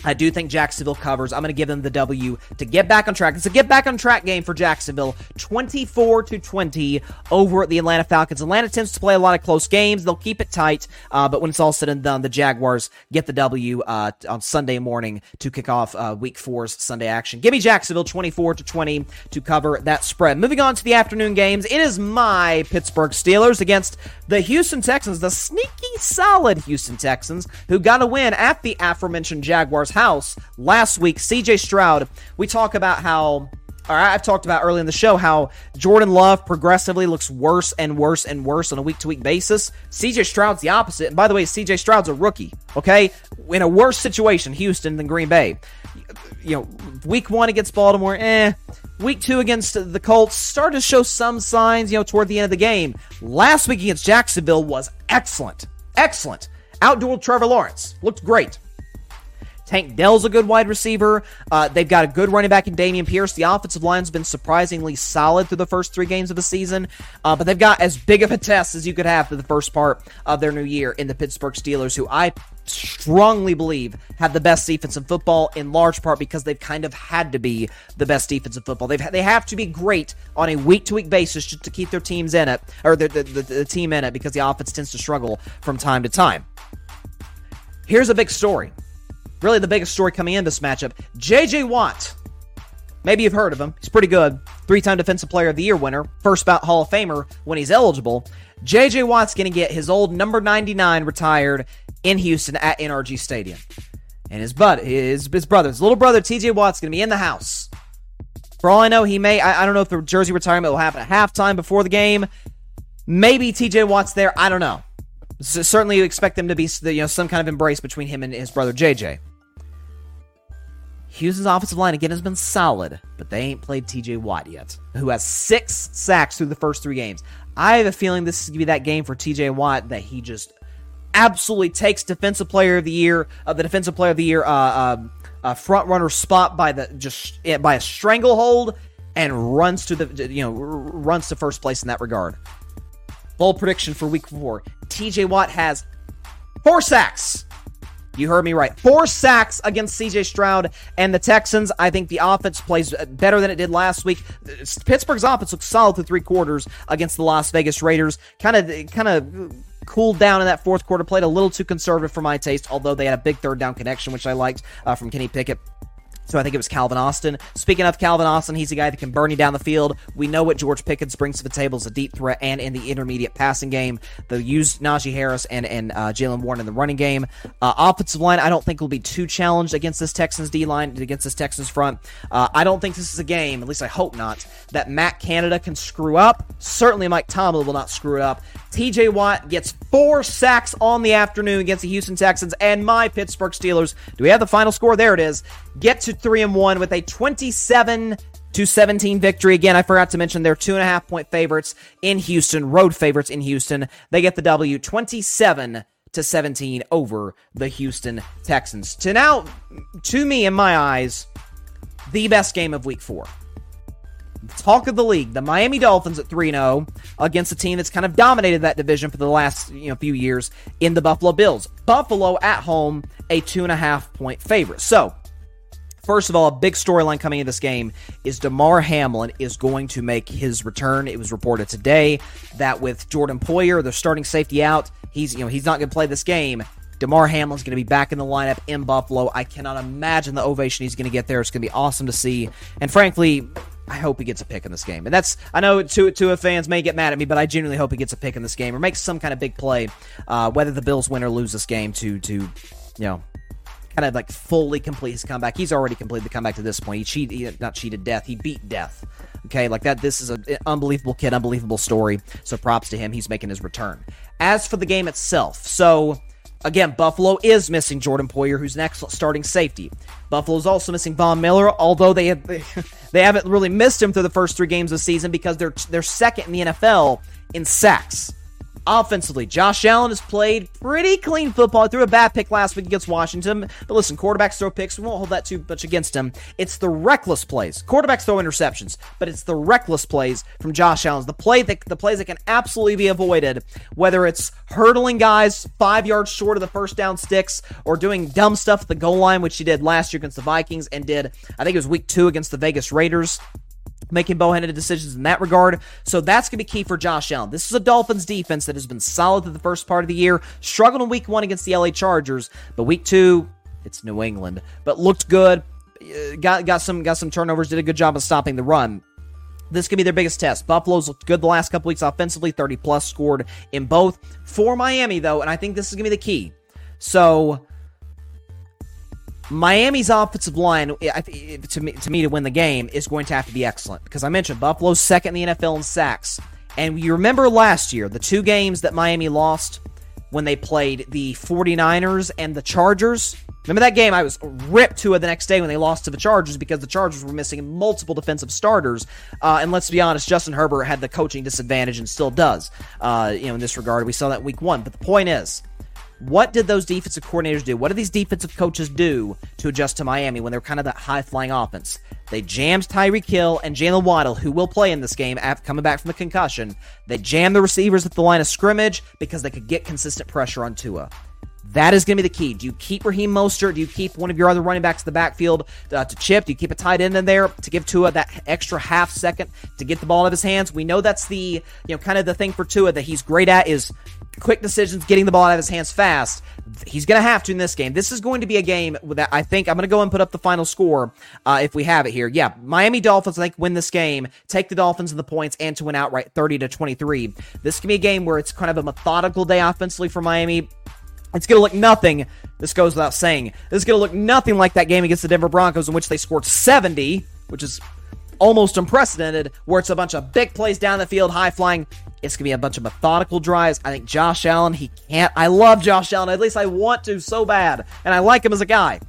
I do think Jacksonville covers. I'm going to give them the W to get back on track. It's a get back on track game for Jacksonville, 24 to 20 over at the Atlanta Falcons. Atlanta tends to play a lot of close games. They'll keep it tight, uh, but when it's all said and done, the Jaguars get the W uh, on Sunday morning to kick off uh, Week Four's Sunday action. Give me Jacksonville 24 to 20 to cover that spread. Moving on to the afternoon games, it is my Pittsburgh Steelers against the Houston Texans, the sneaky solid Houston Texans, who got a win at the aforementioned Jaguars house last week. CJ Stroud, we talk about how I've talked about early in the show how Jordan Love progressively looks worse and worse and worse on a week to week basis. CJ Stroud's the opposite. And by the way, CJ Stroud's a rookie, okay? In a worse situation, Houston than Green Bay. You know, week one against Baltimore, eh. Week two against the Colts started to show some signs, you know, toward the end of the game. Last week against Jacksonville was excellent. Excellent. Outdueled Trevor Lawrence. Looked great. Tank Dell's a good wide receiver. Uh, they've got a good running back in Dameon Pierce. The offensive line's been surprisingly solid through the first three games of the season, uh, but they've got as big of a test as you could have for the first part of their new year in the Pittsburgh Steelers, who I strongly believe have the best defense in football in large part because they've kind of had to be the best defense in football. They've they have to be great on a week to week basis just to keep their teams in it or the, the, the, the team in it because the offense tends to struggle from time to time. Here's a big story really the biggest story coming in this matchup. JJ Watt. Maybe you've heard of him. He's pretty good. Three time Defensive Player of the Year winner. First bout Hall of Famer when he's eligible. JJ Watt's going to get his old number 99 retired in Houston at NRG Stadium. And his bud, his, his brother, his little brother, TJ Watt's going to be in the house. For all I know, he may, I, I don't know if the jersey retirement will happen at halftime before the game. Maybe TJ Watt's there. I don't know. So certainly, you expect them to be you know some kind of embrace between him and his brother JJ. Houston's offensive line again has been solid, but they ain't played TJ Watt yet, who has six sacks through the first three games. I have a feeling this is going to be that game for TJ Watt that he just absolutely takes Defensive Player of the Year, uh, the Defensive Player of the Year uh, uh, uh, front runner spot by the just uh, by a stranglehold and runs to the you know runs to first place in that regard. Bold prediction for Week Four: TJ Watt has four sacks you heard me right. Four sacks against CJ Stroud and the Texans. I think the offense plays better than it did last week. Pittsburgh's offense looks solid through three quarters against the Las Vegas Raiders. Kind of, kind of cooled down in that fourth quarter. Played a little too conservative for my taste, although they had a big third down connection, which I liked uh, from Kenny Pickett. So I think it was Calvin Austin. Speaking of Calvin Austin, he's a guy that can burn you down the field. We know what George Pickens brings to the table as a deep threat and in the intermediate passing game. They'll use Najee Harris and, and uh, Jaylen Warren in the running game. Uh, offensive line, I don't think will be too challenged against this Texans D line, against this Texans front. Uh, I don't think this is a game, at least I hope not, that Matt Canada can screw up. Certainly Mike Tomlin will not screw it up. TJ Watt gets four sacks on the afternoon against the Houston Texans and my Pittsburgh Steelers. Do we have the final score? There it is. Get to three and one with a 27 to 17 victory. Again, I forgot to mention they're two and a half point favorites in Houston, road favorites in Houston. They get the W 27 to 17 over the Houston Texans. To now, to me, in my eyes, the best game of week four talk of the league, the Miami Dolphins at 3-0 against a team that's kind of dominated that division for the last you know few years in the Buffalo Bills. Buffalo at home, a two and a half point favorite. So First of all, a big storyline coming in this game is Damar Hamlin is going to make his return. It was reported today that with Jordan Poyer, the starting safety out, he's you know he's not going to play this game. Damar Hamlin's going to be back in the lineup in Buffalo. I cannot imagine the ovation he's going to get there. It's going to be awesome to see. And frankly, I hope he gets a pick in this game. And that's I know two Tua fans may get mad at me, but I genuinely hope he gets a pick in this game or makes some kind of big play, uh, whether the Bills win or lose this game to to you know kind of like fully complete his comeback. He's already completed the comeback to this point. He cheated, he, not cheated death. He beat death. Okay, like that. This is an eh, unbelievable kid, unbelievable story. So props to him. He's making his return. As for the game itself, so Again, Buffalo is missing Jordan Poyer, who's an excellent starting safety. Buffalo's also missing Von Miller, although they have, they haven't really missed him through the first three games of the season because they're they're second in the NFL in sacks. Offensively, Josh Allen has played pretty clean football. Threw a bad pick last week against Washington. But listen, quarterbacks throw picks. We won't hold that too much against him. It's the reckless plays. Quarterbacks throw interceptions, but it's the reckless plays from Josh Allen. The play that the plays that can absolutely be avoided, whether it's hurdling guys five yards short of the first down sticks or doing dumb stuff at the goal line, which he did last year against the Vikings and did, I think it was week two against the Vegas Raiders making bow-handed decisions in that regard. So that's going to be key for Josh Allen. This is a Dolphins defense that has been solid through the first part of the year, struggled in week one against the LA Chargers, but week two, it's New England, but looked good. Uh, got got some got some turnovers. Did a good job of stopping the run. This could be their biggest test. Buffalo's looked good the last couple weeks offensively, 30 plus scored in both. For Miami, though, and I think this is going to be the key. So Miami's offensive line, to me, to me, to win the game is going to have to be excellent because I mentioned Buffalo's second in the NFL in sacks, and you remember last year the two games that Miami lost when they played the 49ers and the Chargers. Remember that game? I was ripped to it the next day when they lost to the Chargers because the Chargers were missing multiple defensive starters. Uh, and let's be honest, Justin Herbert had the coaching disadvantage and still does. Uh, you know, in this regard, we saw that week one. But the point is, what did those defensive coordinators do? What did these defensive coaches do to adjust to Miami when they were kind of that high flying offense? They jammed Tyreek Hill and Jaylen Waddle, who will play in this game after coming back from the concussion. They jammed the receivers at the line of scrimmage because they could get consistent pressure on Tua. That is going to be the key. Do you keep Raheem Mostert? Do you keep one of your other running backs in the backfield uh, to chip? Do you keep a tight end in there to give Tua that extra half second to get the ball out of his hands? We know that's the you know kind of the thing for Tua that he's great at is quick decisions, getting the ball out of his hands fast. He's going to have to in this game. This is going to be a game that I think I'm going to go and put up the final score uh, if we have it here. Yeah, Miami Dolphins I think win this game, take the Dolphins and the points, and to win outright 30 to 23. This can be a game where it's kind of a methodical day offensively for Miami. It's going to look nothing. This goes without saying. This is going to look nothing like that game against the Denver Broncos in which they scored 70, which is almost unprecedented, where it's a bunch of big plays down the field, high flying. It's going to be a bunch of methodical drives. I think Josh Allen, he can't. I love Josh Allen. At least I want to so bad. And I like him as a guy.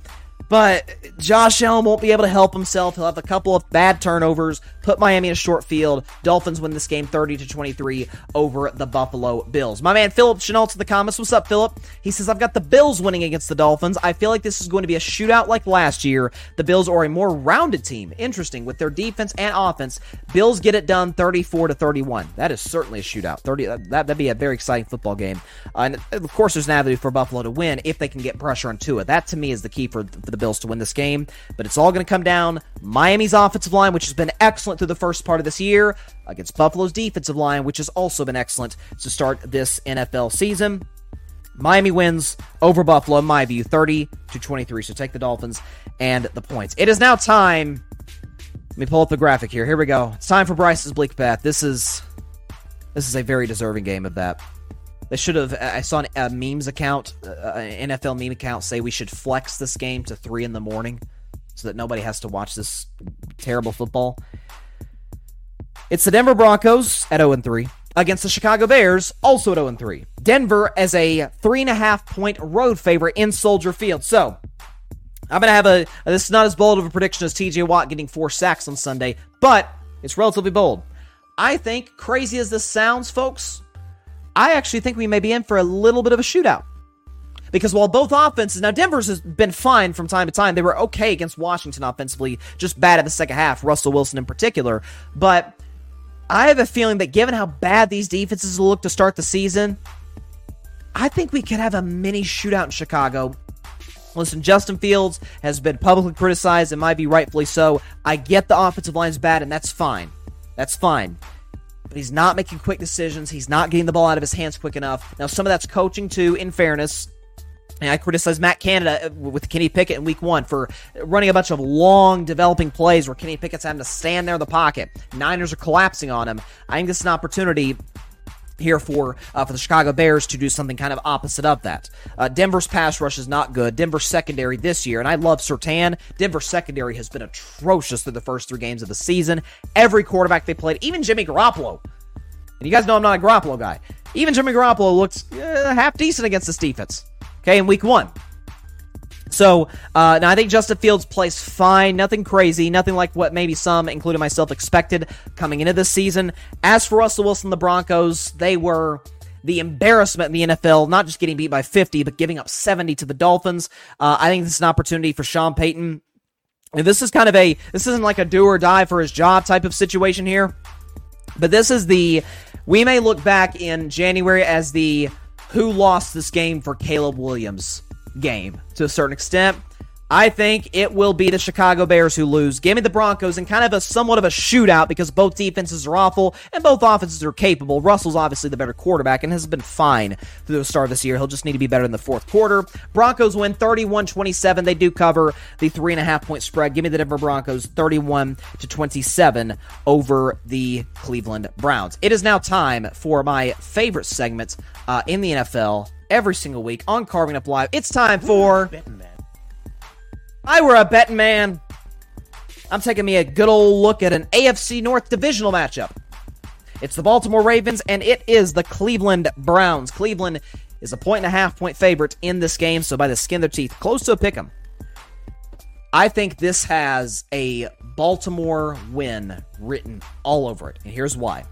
But Josh Allen won't be able to help himself. He'll have a couple of bad turnovers, put Miami in a short field. Dolphins win this game 30 to 23 over the Buffalo Bills. My man Philip Chenault in the comments. What's up, Philip? He says, I've got the Bills winning against the Dolphins. I feel like this is going to be a shootout like last year. The Bills are a more rounded team. Interesting. With their defense and offense, Bills get it done 34 to 31. That is certainly a shootout. 30 that, that'd be a very exciting football game. Uh, and of course, there's an avenue for Buffalo to win if they can get pressure on Tua. That to me is the key for, for the Bills to win this game. But it's all going to come down Miami's offensive line, which has been excellent through the first part of this year, against Buffalo's defensive line, which has also been excellent to start this NFL season. Miami wins over Buffalo, in my view, 30 to 23. So take the Dolphins and the points. It is now time. Let me pull up the graphic here. Here we go. It's time for Bryson's Bleak Bet. This is this is a very deserving game of that. They should have. I saw a memes account, uh, an NFL meme account, say we should flex this game to three in the morning, so that nobody has to watch this terrible football. It's the Denver Broncos at 0 3 against the Chicago Bears, also at 0 3. Denver as a three and a half point road favorite in Soldier Field. So I'm gonna have a. This is not as bold of a prediction as T.J. Watt getting four sacks on Sunday, but it's relatively bold. I think, crazy as this sounds, folks, I actually think we may be in for a little bit of a shootout. Because while both offenses, now Denver's has been fine from time to time. They were okay against Washington offensively, just bad at the second half, Russell Wilson in particular. But I have a feeling that given how bad these defenses look to start the season, I think we could have a mini shootout in Chicago. Listen, Justin Fields has been publicly criticized and might be rightfully so. I get the offensive line's bad, and that's fine. That's fine but he's not making quick decisions. He's not getting the ball out of his hands quick enough. Now, some of that's coaching too, in fairness. And I criticize Matt Canada uh, with Kenny Pickett in week one for running a bunch of long developing plays where Kenny Pickett's having to stand there in the pocket. Niners are collapsing on him. I think this is an opportunity here for uh, for the Chicago Bears to do something kind of opposite of that. Uh, Denver's pass rush is not good. Denver's secondary this year, and I love Surtain. Denver's secondary has been atrocious through the first three games of the season. Every quarterback they played, even Jimmy Garoppolo, and you guys know I'm not a Garoppolo guy. Even Jimmy Garoppolo looks uh, half decent against this defense. Okay, in week one. So uh, now I think Justin Fields plays fine, nothing crazy, nothing like what maybe some, including myself, expected coming into this season. As for Russell Wilson, the Broncos, they were the embarrassment in the NFL, not just getting beat by 50, but giving up 70 to the Dolphins. Uh, I think this is an opportunity for Sean Payton. And this is kind of a this isn't like a do or die for his job type of situation here, but this is the we may look back in January as the who lost this game for Caleb Williams game to a certain extent. I think it will be the Chicago Bears who lose. Give me the Broncos in kind of a somewhat of a shootout because both defenses are awful and both offenses are capable. Russell's obviously the better quarterback and has been fine through the start of this year. He'll just need to be better in the fourth quarter. Broncos win 31 27. They do cover the three and a half point spread. Give me the Denver Broncos 31 to 27 over the Cleveland Browns. It is now time for my favorite segment uh, in the NFL every single week on Carving Up Live. It's time for I were a betting man, I'm taking me a good old look at an AFC North divisional matchup. It's the Baltimore Ravens and it is the Cleveland Browns. Cleveland is a point and a half point favorite in this game, so by the skin of their teeth, close to a pick 'em. I think this has a Baltimore win written all over it, and here's why.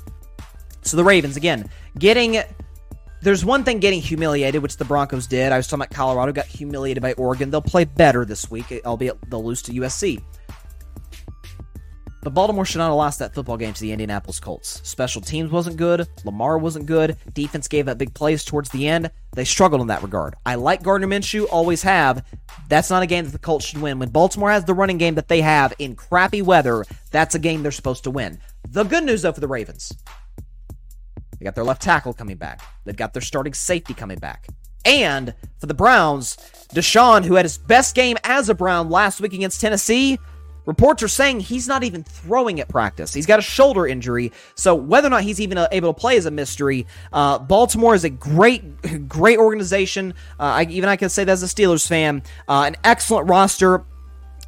So the Ravens again getting. There's one thing getting humiliated, which the Broncos did. I was talking about Colorado got humiliated by Oregon. They'll play better this week, albeit they'll lose to USC. But Baltimore should not have lost that football game to the Indianapolis Colts. Special teams wasn't good. Lamar wasn't good. Defense gave up big plays towards the end. They struggled in that regard. I like Gardner Minshew, always have. That's not a game that the Colts should win. When Baltimore has the running game that they have in crappy weather, that's a game they're supposed to win. The good news, though, for the Ravens, they got their left tackle coming back. They've got their starting safety coming back. And for the Browns, Deshaun, who had his best game as a Brown last week against Tennessee, Reports are saying he's not even throwing at practice. He's got a shoulder injury, so whether or not he's even uh, able to play is a mystery. Uh, Baltimore is a great, great organization. Uh, I, even I can say that as a Steelers fan. Uh, an excellent roster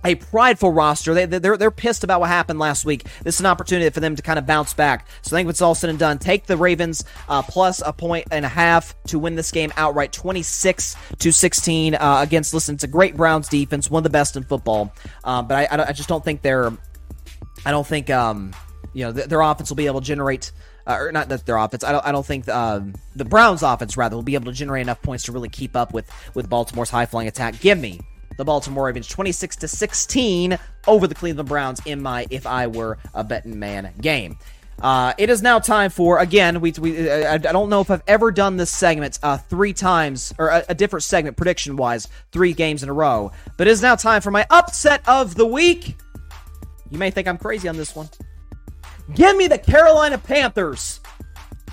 a prideful roster. They, they're, they're pissed about what happened last week. This is an opportunity for them to kind of bounce back. So I think it's all said and done, take the Ravens uh, plus a point and a half to win this game outright, 26 to 16 uh, against. Listen, it's a great Browns defense, one of the best in football. Uh, but I, I, just don't think they're. I don't think um, you know their offense will be able to generate. Uh, or not that their offense. I don't. I don't think um, the Browns' offense rather will be able to generate enough points to really keep up with with Baltimore's high flying attack. Give me the Baltimore Ravens 26 to 16 over the Cleveland Browns in my if I were a betting man game. Uh, it is now time for again. We, we I, I, don't know if I've ever done this segment uh, three times or a, a different segment prediction wise, three games in a row. But it is now time for my upset of the week. You may think I'm crazy on this one. Give me the Carolina Panthers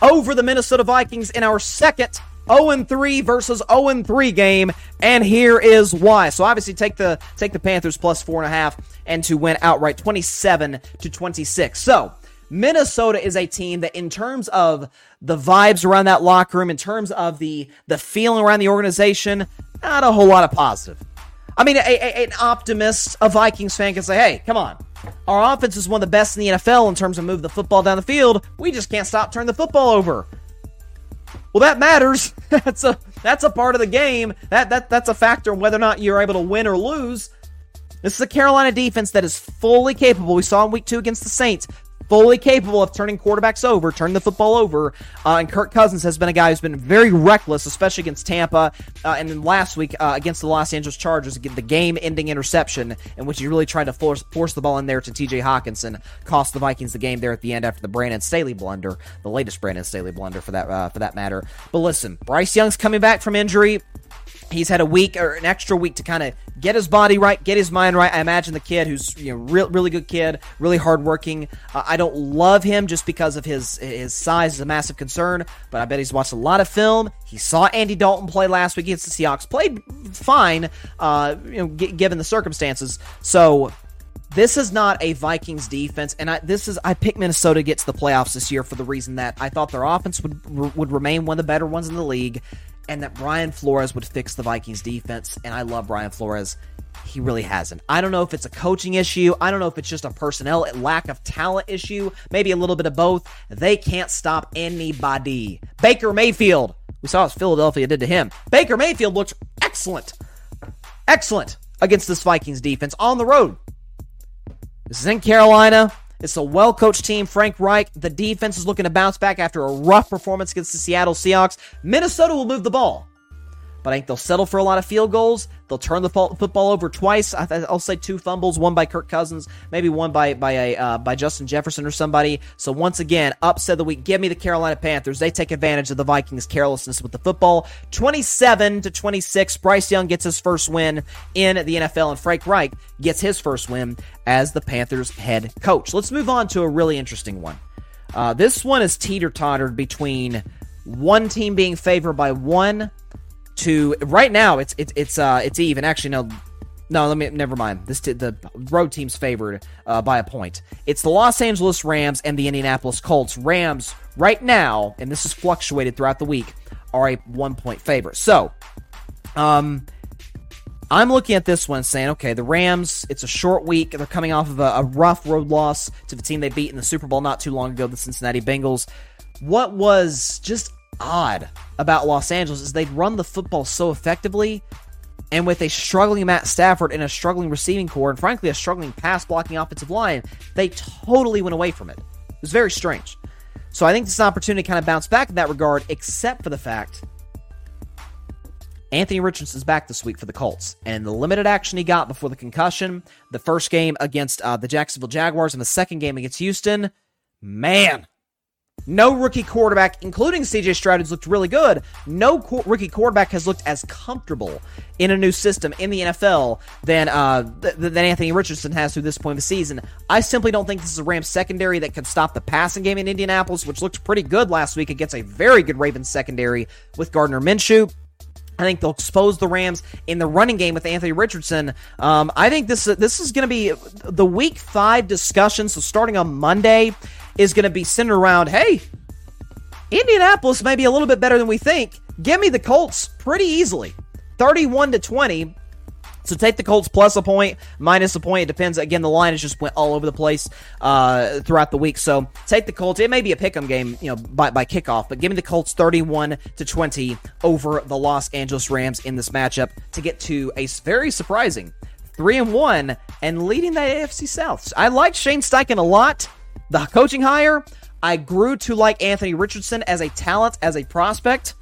over the Minnesota Vikings in our second 0 3 versus 0 3 game, and here is why. So obviously take the take the Panthers plus four and a half and to win outright 27 to 26. So Minnesota is a team that in terms of the vibes around that locker room, in terms of the the feeling around the organization, not a whole lot of positive. I mean, a, a, an optimist, a Vikings fan can say, hey, come on. Our offense is one of the best in the NFL in terms of moving the football down the field. We just can't stop turning the football over. Well, that matters. that's a that's a part of the game. That that that's a factor in whether or not you're able to win or lose. This is a Carolina defense that is fully capable. We saw in week two against the Saints, fully capable of turning quarterbacks over, turning the football over. Uh, and Kirk Cousins has been a guy who's been very reckless, especially against Tampa. Uh, and then last week uh, against the Los Angeles Chargers, the game-ending interception in which he really tried to force force the ball in there to T.J. Hockenson, cost the Vikings the game there at the end after the Brandon Staley blunder, the latest Brandon Staley blunder for that uh, for that matter. But listen, Bryce Young's coming back from injury. He's had a week or an extra week to kind of get his body right, get his mind right. I imagine the kid, who's you know real, really good kid, really hardworking. Uh, I don't love him just because of his his size is a massive concern, but I bet he's watched a lot of film. He saw Andy Dalton play last week against the Seahawks, played fine, uh, you know, g- given the circumstances. So this is not a Vikings defense, and I, this is I picked Minnesota gets the playoffs this year for the reason that I thought their offense would would remain one of the better ones in the league and that Brian Flores would fix the Vikings defense. And I love Brian Flores. He really hasn't. I don't know if it's a coaching issue. I don't know if it's just a personnel lack of talent issue. Maybe a little bit of both. They can't stop anybody. Baker Mayfield. We saw what Philadelphia did to him. Baker Mayfield looks excellent. Excellent against this Vikings defense on the road. This is in Carolina. It's a well coached team. Frank Reich, the defense is looking to bounce back after a rough performance against the Seattle Seahawks. Minnesota will move the ball but I think they'll settle for a lot of field goals. They'll turn the football over twice. I'll say two fumbles, one by Kirk Cousins, maybe one by by a uh, by Justin Jefferson or somebody. So once again, upset of the week. Give me the Carolina Panthers. They take advantage of the Vikings' carelessness with the football. Twenty-seven to twenty-six. Bryce Young gets his first win in the NFL, and Frank Reich gets his first win as the Panthers' head coach. Let's move on to a really interesting one. Uh, this one is teeter tottered between one team being favored by one to right now it's it's it's uh it's even. Actually, no. No, let me. Never mind. This t- the road team's favored uh, by a point. It's the Los Angeles Rams and the Indianapolis Colts. Rams right now, and this has fluctuated throughout the week, are a one point favorite. So, um, I'm looking at this one saying, okay, the Rams, it's a short week. They're coming off of a, a, rough road loss to the team they beat in the Super Bowl not too long ago, the Cincinnati Bengals. What was just odd about Los Angeles is they'd run the football so effectively, and with a struggling Matt Stafford and a struggling receiving core, and frankly, a struggling pass blocking offensive line, they totally went away from it. It was very strange. So I think this is an opportunity to kind of bounce back in that regard, except for the fact Anthony Richardson's back this week for the Colts, and the limited action he got before the concussion, the first game against uh, the Jacksonville Jaguars, and the second game against Houston, man, no rookie quarterback, including CJ Stroud, has looked really good. No co- rookie quarterback has looked as comfortable in a new system in the NFL than uh, th- than Anthony Richardson has through this point of the season. I simply don't think this is a Rams secondary that could stop the passing game in Indianapolis, which looked pretty good last week against a very good Ravens secondary with Gardner Minshew. I think they'll expose the Rams in the running game with Anthony Richardson. Um, I think this this is going to be the Week Five discussion. So starting on Monday is going to be centered around, hey, Indianapolis may be a little bit better than we think. Give me the Colts pretty easily, thirty-one to twenty. So take the Colts plus a point, minus a point. It depends. Again, the line has just went all over the place uh, throughout the week. So take the Colts. It may be a pick'em game, you know, by, by kickoff, but give me the Colts 31 to 20 over the Los Angeles Rams in this matchup to get to a very surprising three and one and leading the AFC South. I like Shane Steichen a lot. The coaching hire. I grew to like Anthony Richardson as a talent, as a prospect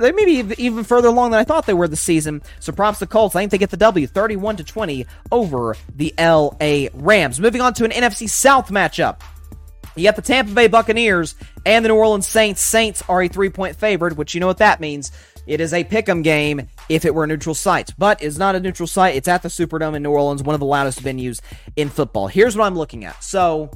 they may be even further along than I thought they were this season. So props to Colts. I think they get the W 31 to 20 over the LA Rams. Moving on to an NFC South matchup. You got the Tampa Bay Buccaneers and the New Orleans Saints. Saints are a three point favorite, which you know what that means. It is a pick 'em game if it were a neutral site, but it's not a neutral site. It's at the Superdome in New Orleans, one of the loudest venues in football. Here's what I'm looking at. So,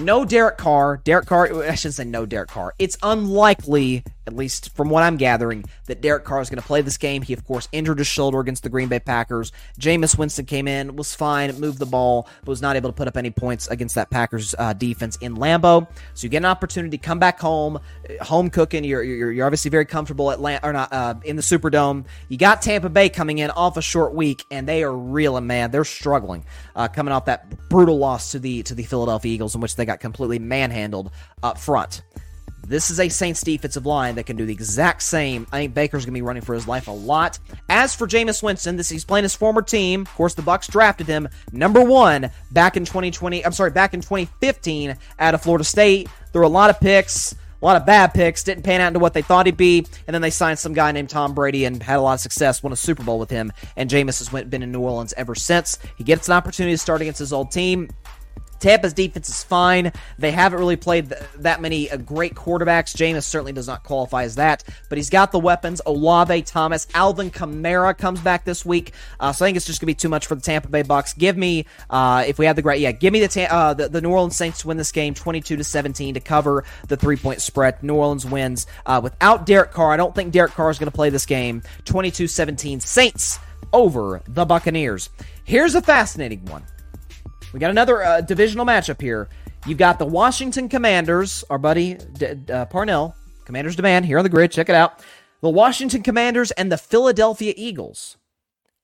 no Derek Carr. Derek Carr, I shouldn't say no Derek Carr. It's unlikely at least from what I'm gathering, that Derek Carr is going to play this game. He, of course, injured his shoulder against the Green Bay Packers. Jameis Winston came in, was fine, moved the ball, but was not able to put up any points against that Packers uh, defense in Lambeau. So you get an opportunity to come back home, uh, home cooking. You're, you're, you're obviously very comfortable at Lam- or not uh, in the Superdome. You got Tampa Bay coming in off a short week, and they are reeling, man. They're struggling uh, coming off that brutal loss to the to the Philadelphia Eagles, in which they got completely manhandled up front. This is a Saints defensive line that can do the exact same. I think Baker's going to be running for his life a lot. As for Jameis Winston, this he's playing his former team. Of course, the Bucks drafted him number one back in 2020. I'm sorry, back in 2015 out of Florida State. There were a lot of picks. A lot of bad picks didn't pan out into what they thought he'd be, and then they signed some guy named Tom Brady and had a lot of success, won a Super Bowl with him. And Jameis has been in New Orleans ever since. He gets an opportunity to start against his old team. Tampa's defense is fine. They haven't really played th- that many uh, great quarterbacks. Jameis certainly does not qualify as that, but he's got the weapons. Olave, Thomas, Alvin Kamara comes back this week, uh, so I think it's just gonna be too much for the Tampa Bay Bucks. Give me, uh, if we have the great, yeah, give me the, ta- uh, the, the New Orleans Saints to win this game, twenty-two to seventeen to cover the three-point spread. New Orleans wins uh, without Derek Carr. I don't think Derek Carr is gonna play this game. 22-17 Saints over the Buccaneers. Here's a fascinating one. We got another uh, divisional matchup here. You've got the Washington Commanders, our buddy D- uh, Parnell, Commanders Demand here on the Gryd. Check it out. The Washington Commanders and the Philadelphia Eagles.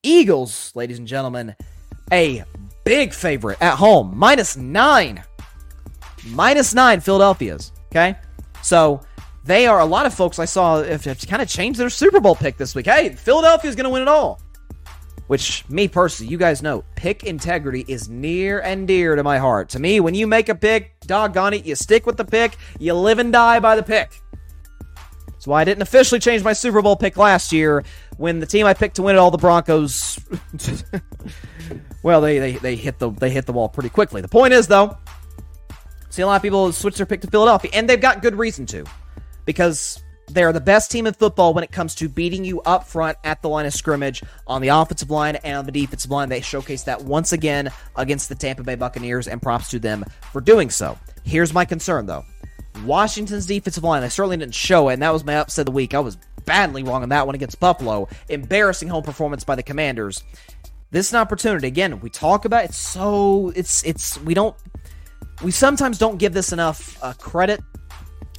Eagles, ladies and gentlemen, a big favorite at home, minus nine. Minus nine, Philadelphia's. Okay? So they are a lot of folks I saw have, kind of changed their Super Bowl pick this week. Hey, Philadelphia's going to win it all which me personally, you guys know, pick integrity is near and dear to my heart. To me, when you make a pick, doggone it, you stick with the pick, you live and die by the pick. That's why I didn't officially change my Super Bowl pick last year when the team I picked to win it all, the Broncos. well, they, they they hit the they hit the wall pretty quickly. The point is though, see a lot of people switch their pick to Philadelphia, and they've got good reason to, because they are the best team in football when it comes to beating you up front at the line of scrimmage on the offensive line and on the defensive line. They showcased that once again against the Tampa Bay Buccaneers, and props to them for doing so. Here's my concern, though Washington's defensive line, they certainly didn't show it, and that was my upset of the week. I was badly wrong on that one against Buffalo. Embarrassing home performance by the Commanders. This is an opportunity. Again, we talk about it so it's it's we don't we sometimes don't give this enough uh, credit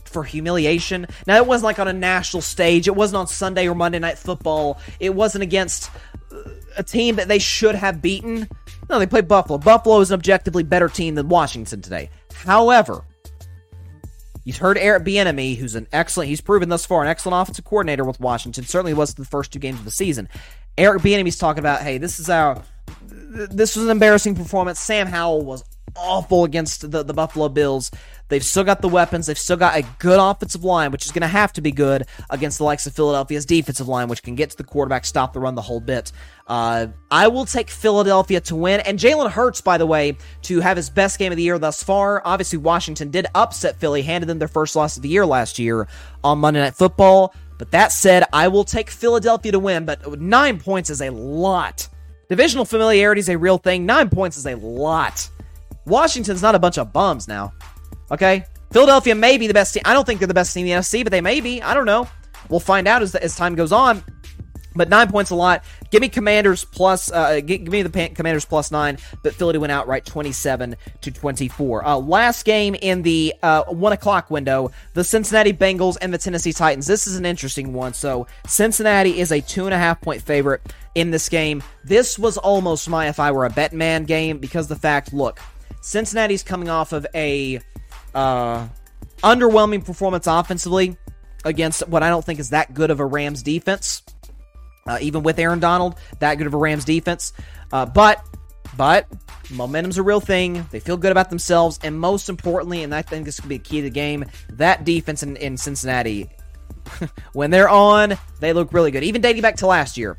for humiliation. Now, it wasn't like on a national stage, it wasn't on Sunday or Monday Night Football, it wasn't against uh, a team that they should have beaten. No, they played Buffalo. Buffalo is an objectively better team than Washington today. However, You've heard Eric Bieniemy, who's an excellent, he's proven thus far an excellent offensive coordinator with Washington. Certainly was the first two games of the season. Eric Bieniemy's talking about, hey, this is our, this was an embarrassing performance. Sam Howell was awful against the, the Buffalo Bills. They've still got the weapons. They've still got a good offensive line, which is going to have to be good against the likes of Philadelphia's defensive line, which can get to the quarterback, stop the run the whole bit. Uh, I will take Philadelphia to win. And Jalen Hurts, by the way, to have his best game of the year thus far. Obviously, Washington did upset Philly, handed them their first loss of the year last year on Monday Night Football. But that said, I will take Philadelphia to win, but nine points is a lot. Divisional familiarity is a real thing. Nine points is a lot. Washington's not a bunch of bums now. Okay? Philadelphia may be the best team. I don't think they're the best team in the NFC, but they may be. I don't know. We'll find out as, as time goes on. But nine points a lot. Give me Commanders plus. Uh, give, give me the pan- Commanders plus nine. But Philly went outright, twenty-seven to twenty-four. Uh, last game in the uh, one o'clock window: the Cincinnati Bengals and the Tennessee Titans. This is an interesting one. So Cincinnati is a two and a half point favorite in this game. This was almost my if I were a bet man game because the fact, look, Cincinnati's coming off of a uh, underwhelming performance offensively against what I don't think is that good of a Rams defense. Uh, even with Aaron Donald, that good of a Rams defense. Uh, but, but momentum's a real thing. They feel good about themselves, and most importantly, and I think this could be a key to the game, that defense in, in Cincinnati, when they're on, they look really good. Even dating back to last year,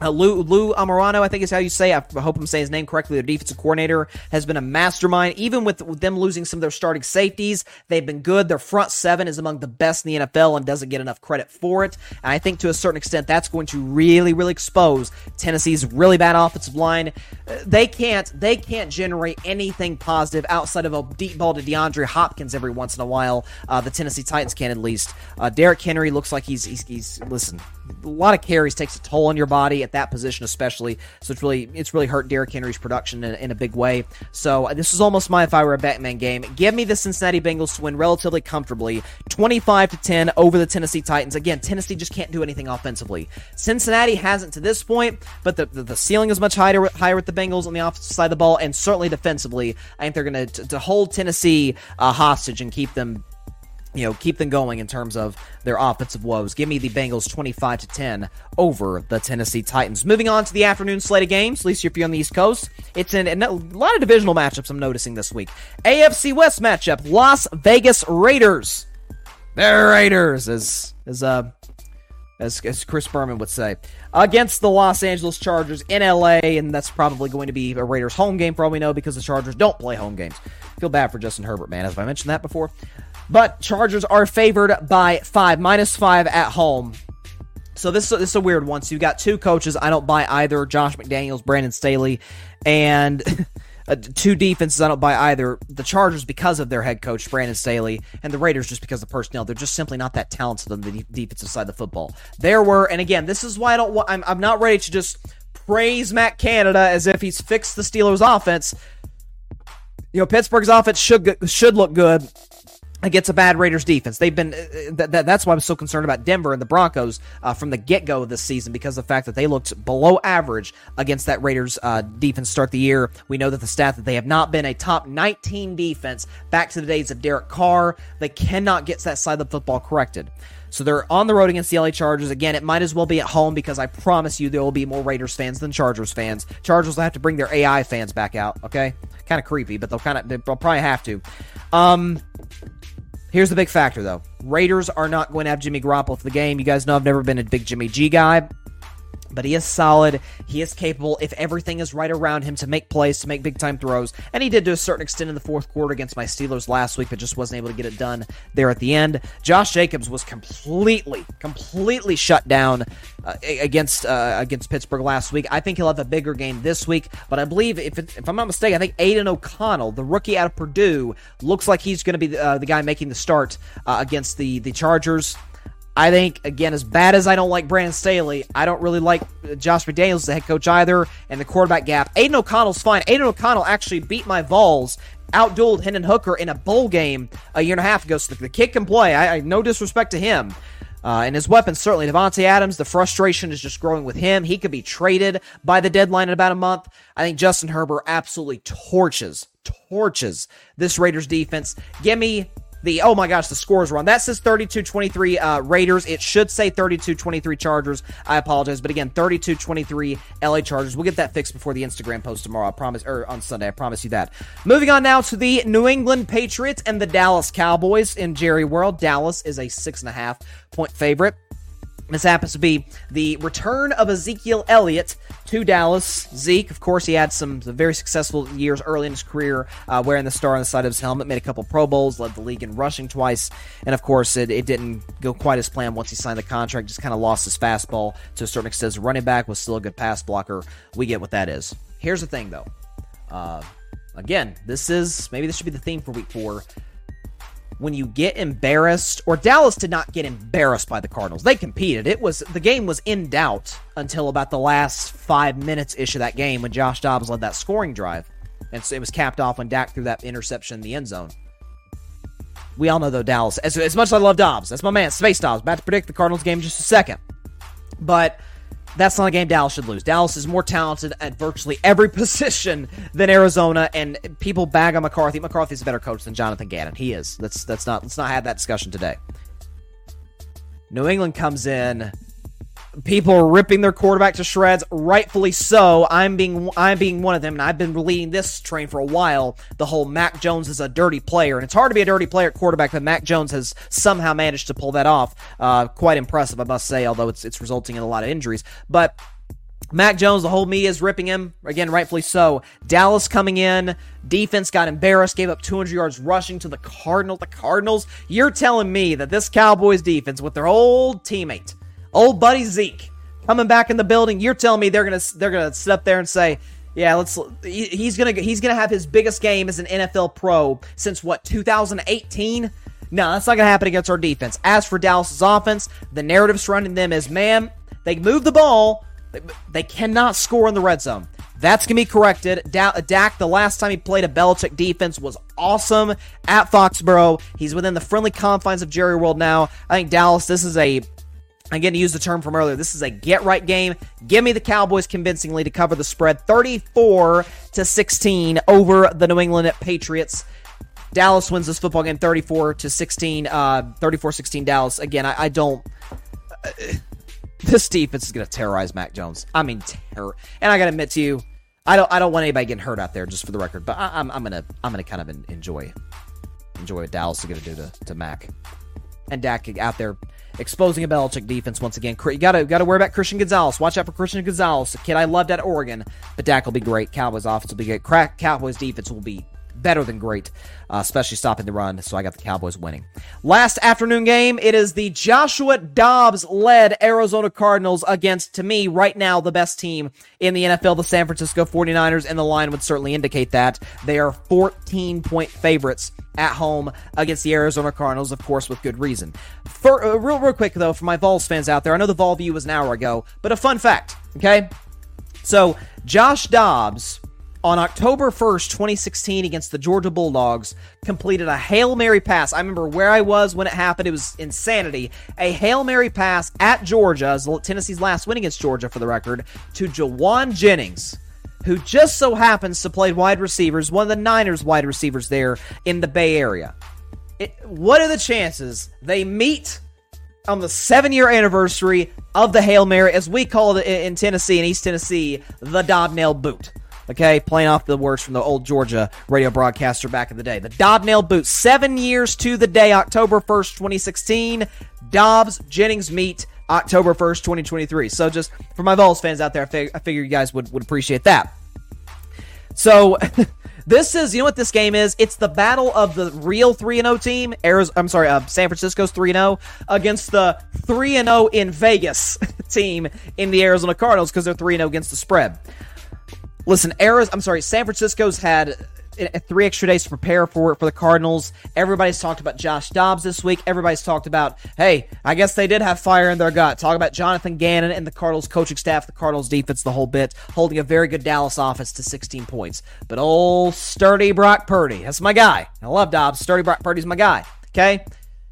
uh, Lou, Lou Amorano, I think is how you say. It. I hope I'm saying his name correctly. Their defensive coordinator has been a mastermind. Even with, them losing some of their starting safeties, they've been good. Their front seven is among the best in the NFL and doesn't get enough credit for it. And I think to a certain extent, that's going to really, really expose Tennessee's really bad offensive line. Uh, they can't, they can't generate anything positive outside of a deep ball to DeAndre Hopkins every once in a while. Uh, the Tennessee Titans can at least. Uh, Derrick Henry looks like he's, he's, he's listen. A lot of carries takes a toll on your body at that position, especially. So it's really it's really hurt Derrick Henry's production in, in a big way. So uh, this is almost my if I were a Bettin' Man game. Give me the Cincinnati Bengals to win relatively comfortably, 25 to 10 over the Tennessee Titans. Again, Tennessee just can't do anything offensively. Cincinnati hasn't to this point, but the the, the ceiling is much higher higher with the Bengals on the offensive side of the ball, and certainly defensively. I think they're going to to hold Tennessee uh, hostage and keep them you know, keep them going in terms of their offensive woes. Give me the Bengals 25 to 10 over the Tennessee Titans. Moving on to the afternoon slate of games, at least if you're on the East Coast, it's in, a lot of divisional matchups I'm noticing this week. AFC West matchup, Las Vegas Raiders. They're Raiders, as as uh as, as Chris Berman would say, against the Los Angeles Chargers in LA, and that's probably going to be a Raiders home game for all we know because the Chargers don't play home games. Feel bad for Justin Herbert, man. As I mentioned that before, but Chargers are favored by five, minus five at home. So this, this is a weird one. So you've got two coaches. I don't buy either. Josh McDaniels, Brandon Staley, and uh, two defenses. I don't buy either. The Chargers because of their head coach Brandon Staley, and the Raiders just because of personnel. They're just simply not that talented on the defensive side of the football. There were, and again, this is why I don't. I'm, I'm not ready to just praise Matt Canada as if he's fixed the Steelers' offense. You know, Pittsburgh's offense should should look good against a bad Raiders defense. They've been uh, th- th- that's why I'm so concerned about Denver and the Broncos uh, from the get go of this season because of the fact that they looked below average against that Raiders uh, defense start the year. We know that the stat that they have not been a top 19 defense back to the days of Derek Carr. They cannot get that side of the football corrected. So they're on the road against the LA Chargers. Again, it might as well be at home because I promise you there will be more Raiders fans than Chargers fans. Chargers will have to bring their AI fans back out. Okay, kind of creepy, but they'll kind of they'll probably have to. Um, Here's the big factor, though. Raiders are not going to have Jimmy Garoppolo for the game. You guys know I've never been a big Jimmy G guy but he is solid. He is capable, if everything is right around him, to make plays, to make big time throws. And he did to a certain extent in the fourth quarter against my Steelers last week, but just wasn't able to get it done there at the end. Josh Jacobs was completely, completely shut down uh, against uh, against Pittsburgh last week. I think he'll have a bigger game this week, but I believe, if, it, if I'm not mistaken, I think Aiden O'Connell, the rookie out of Purdue, looks like he's going to be the, uh, the guy making the start uh, against the, the Chargers. I think, again, as bad as I don't like Brandon Staley, I don't really like Josh McDaniels the head coach either, and the quarterback gap. Aiden O'Connell's fine. Aiden O'Connell actually beat my Vols, outdueled Hendon Hooker in a bowl game a year and a half ago, so the, the kid can play. I, I no disrespect to him. Uh, and his weapons, certainly. Davante Adams, the frustration is just growing with him. He could be traded by the deadline in about a month. I think Justin Herbert absolutely torches, torches this Raiders defense. Give me the oh my gosh, the scores wrong. That says 32-23 uh, Raiders. It should say 32-23 Chargers. I apologize, but again, 32-23 LA Chargers. We'll get that fixed before the Instagram post tomorrow. I promise, or on Sunday. I promise you that. Moving on now to the New England Patriots and the Dallas Cowboys in Jerry World. Dallas is a six and a half point favorite. This happens to be the return of Ezekiel Elliott to Dallas. Zeke, of course, he had some, very successful years early in his career, uh, wearing the star on the side of his helmet, made a couple Pro Bowls, led the league in rushing twice, and of course, it, it didn't go quite as planned once he signed the contract. Just kind of lost his fastball to a certain extent. As running back was still a good pass blocker. We get what that is. Here's the thing, though. Uh, again, this is maybe this should be the theme for Week Four when you get embarrassed, or Dallas did not get embarrassed by the Cardinals. They competed. It was the game was in doubt until about the last five minutes ish of that game when Josh Dobbs led that scoring drive, and so it was capped off when Dak threw that interception in the end zone. We all know though Dallas. As, as much as I love Dobbs, that's my man, Space Dobbs. About to predict the Cardinals game in just a second, but that's not a game Dallas should lose. Dallas is more talented at virtually every position than Arizona, and people bag on McCarthy. McCarthy's a better coach than Jonathan Gannon. He is. Let's that's not let's not have that discussion today. New England comes in people are ripping their quarterback to shreds, rightfully so. I'm being I'm being one of them, and I've been leading this train for a while. The whole Mac Jones is a dirty player, and it's hard to be a dirty player at quarterback, but Mac Jones has somehow managed to pull that off. Uh, quite impressive, I must say, although it's it's resulting in a lot of injuries. But Mac Jones, the whole media is ripping him. Again, rightfully so. Dallas coming in. Defense got embarrassed, gave up 200 yards rushing to the Cardinals. The Cardinals, you're telling me that this Cowboys defense, with their old teammate, old buddy Zeke coming back in the building. You're telling me they're gonna they're gonna sit up there and say, yeah, let's. He's gonna he's gonna have his biggest game as an NFL pro since what 2018. No, that's not gonna happen against our defense. As for Dallas's offense, the narrative surrounding them is, man, they move the ball, they cannot score in the red zone. That's going to be corrected. Dak, the last time he played a Belichick defense was awesome at Foxborough. He's within the friendly confines of Jerry World now. I think Dallas, this is a Again, to use the term from earlier, this is a get right game. Give me the Cowboys convincingly to cover the spread 34 to 16 over the New England Patriots. Dallas wins this football game 34 to 16, uh, 34 16 Dallas. Again, I, I don't. Uh, this defense is going to terrorize Mac Jones. I mean, terror. And I got to admit to you, I don't, I don't want anybody getting hurt out there, just for the record. But I, am I'm, I'm gonna, I'm gonna kind of enjoy, enjoy what Dallas is going to do to, to Mac and Dak out there exposing a Belichick defense once again. You gotta gotta worry about Christian Gonzalez. Watch out for Christian Gonzalez, a kid I loved at Oregon. But Dak will be great. Cowboys offense will be great. Crack Cowboys defense will be better than great, uh, especially stopping the run. So I got the Cowboys winning. Last afternoon game, it is the Joshua Dobbs led Arizona Cardinals against, to me, right now, the best team in the NFL, the San Francisco 49ers, and the line would certainly indicate that. They are 14 point favorites at home against the Arizona Cardinals, of course, with good reason. For, uh, real, real quick, though, for my Vols fans out there, I know the Vol view was an hour ago, but a fun fact, okay? So, Josh Dobbs on October 1st, 2016, against the Georgia Bulldogs, completed a Hail Mary pass. I remember where I was when it happened. It was insanity. A Hail Mary pass at Georgia, Tennessee's last win against Georgia, for the record, to Jauan Jennings, who just so happens to play wide receivers, one of the Niners wide receivers there in the Bay Area. It, what are the chances they meet on the seven year anniversary of the Hail Mary, as we call it in Tennessee and East Tennessee, the Dobbsnail boot? Okay, playing off the words from the old Georgia radio broadcaster back in the day. The Dobbsnail boot, seven years to the day, October 1st, 2016. Dobbs Jennings meet October 1st, 2023. So, just for my Vols fans out there, I, fig- I figure you guys would, would appreciate that. So, this is, you know what this game is? It's the battle of the real 3 0 team, Arizona, I'm sorry, uh, San Francisco's 3 0, against the 3 0 in Vegas team in the Arizona Cardinals because they're 3 0 against the spread. Listen, Arizona, I'm sorry, San Francisco's had uh, three extra days to prepare for it for the Cardinals. Everybody's talked about Josh Dobbs this week. Everybody's talked about, hey, I guess they did have fire in their gut. Talk about Jonathan Gannon and the Cardinals coaching staff, the Cardinals defense, the whole bit, holding a very good Dallas offense to 16 points. But old sturdy Brock Purdy, that's my guy. I love Dobbs. Sturdy Brock Purdy's my guy. Okay,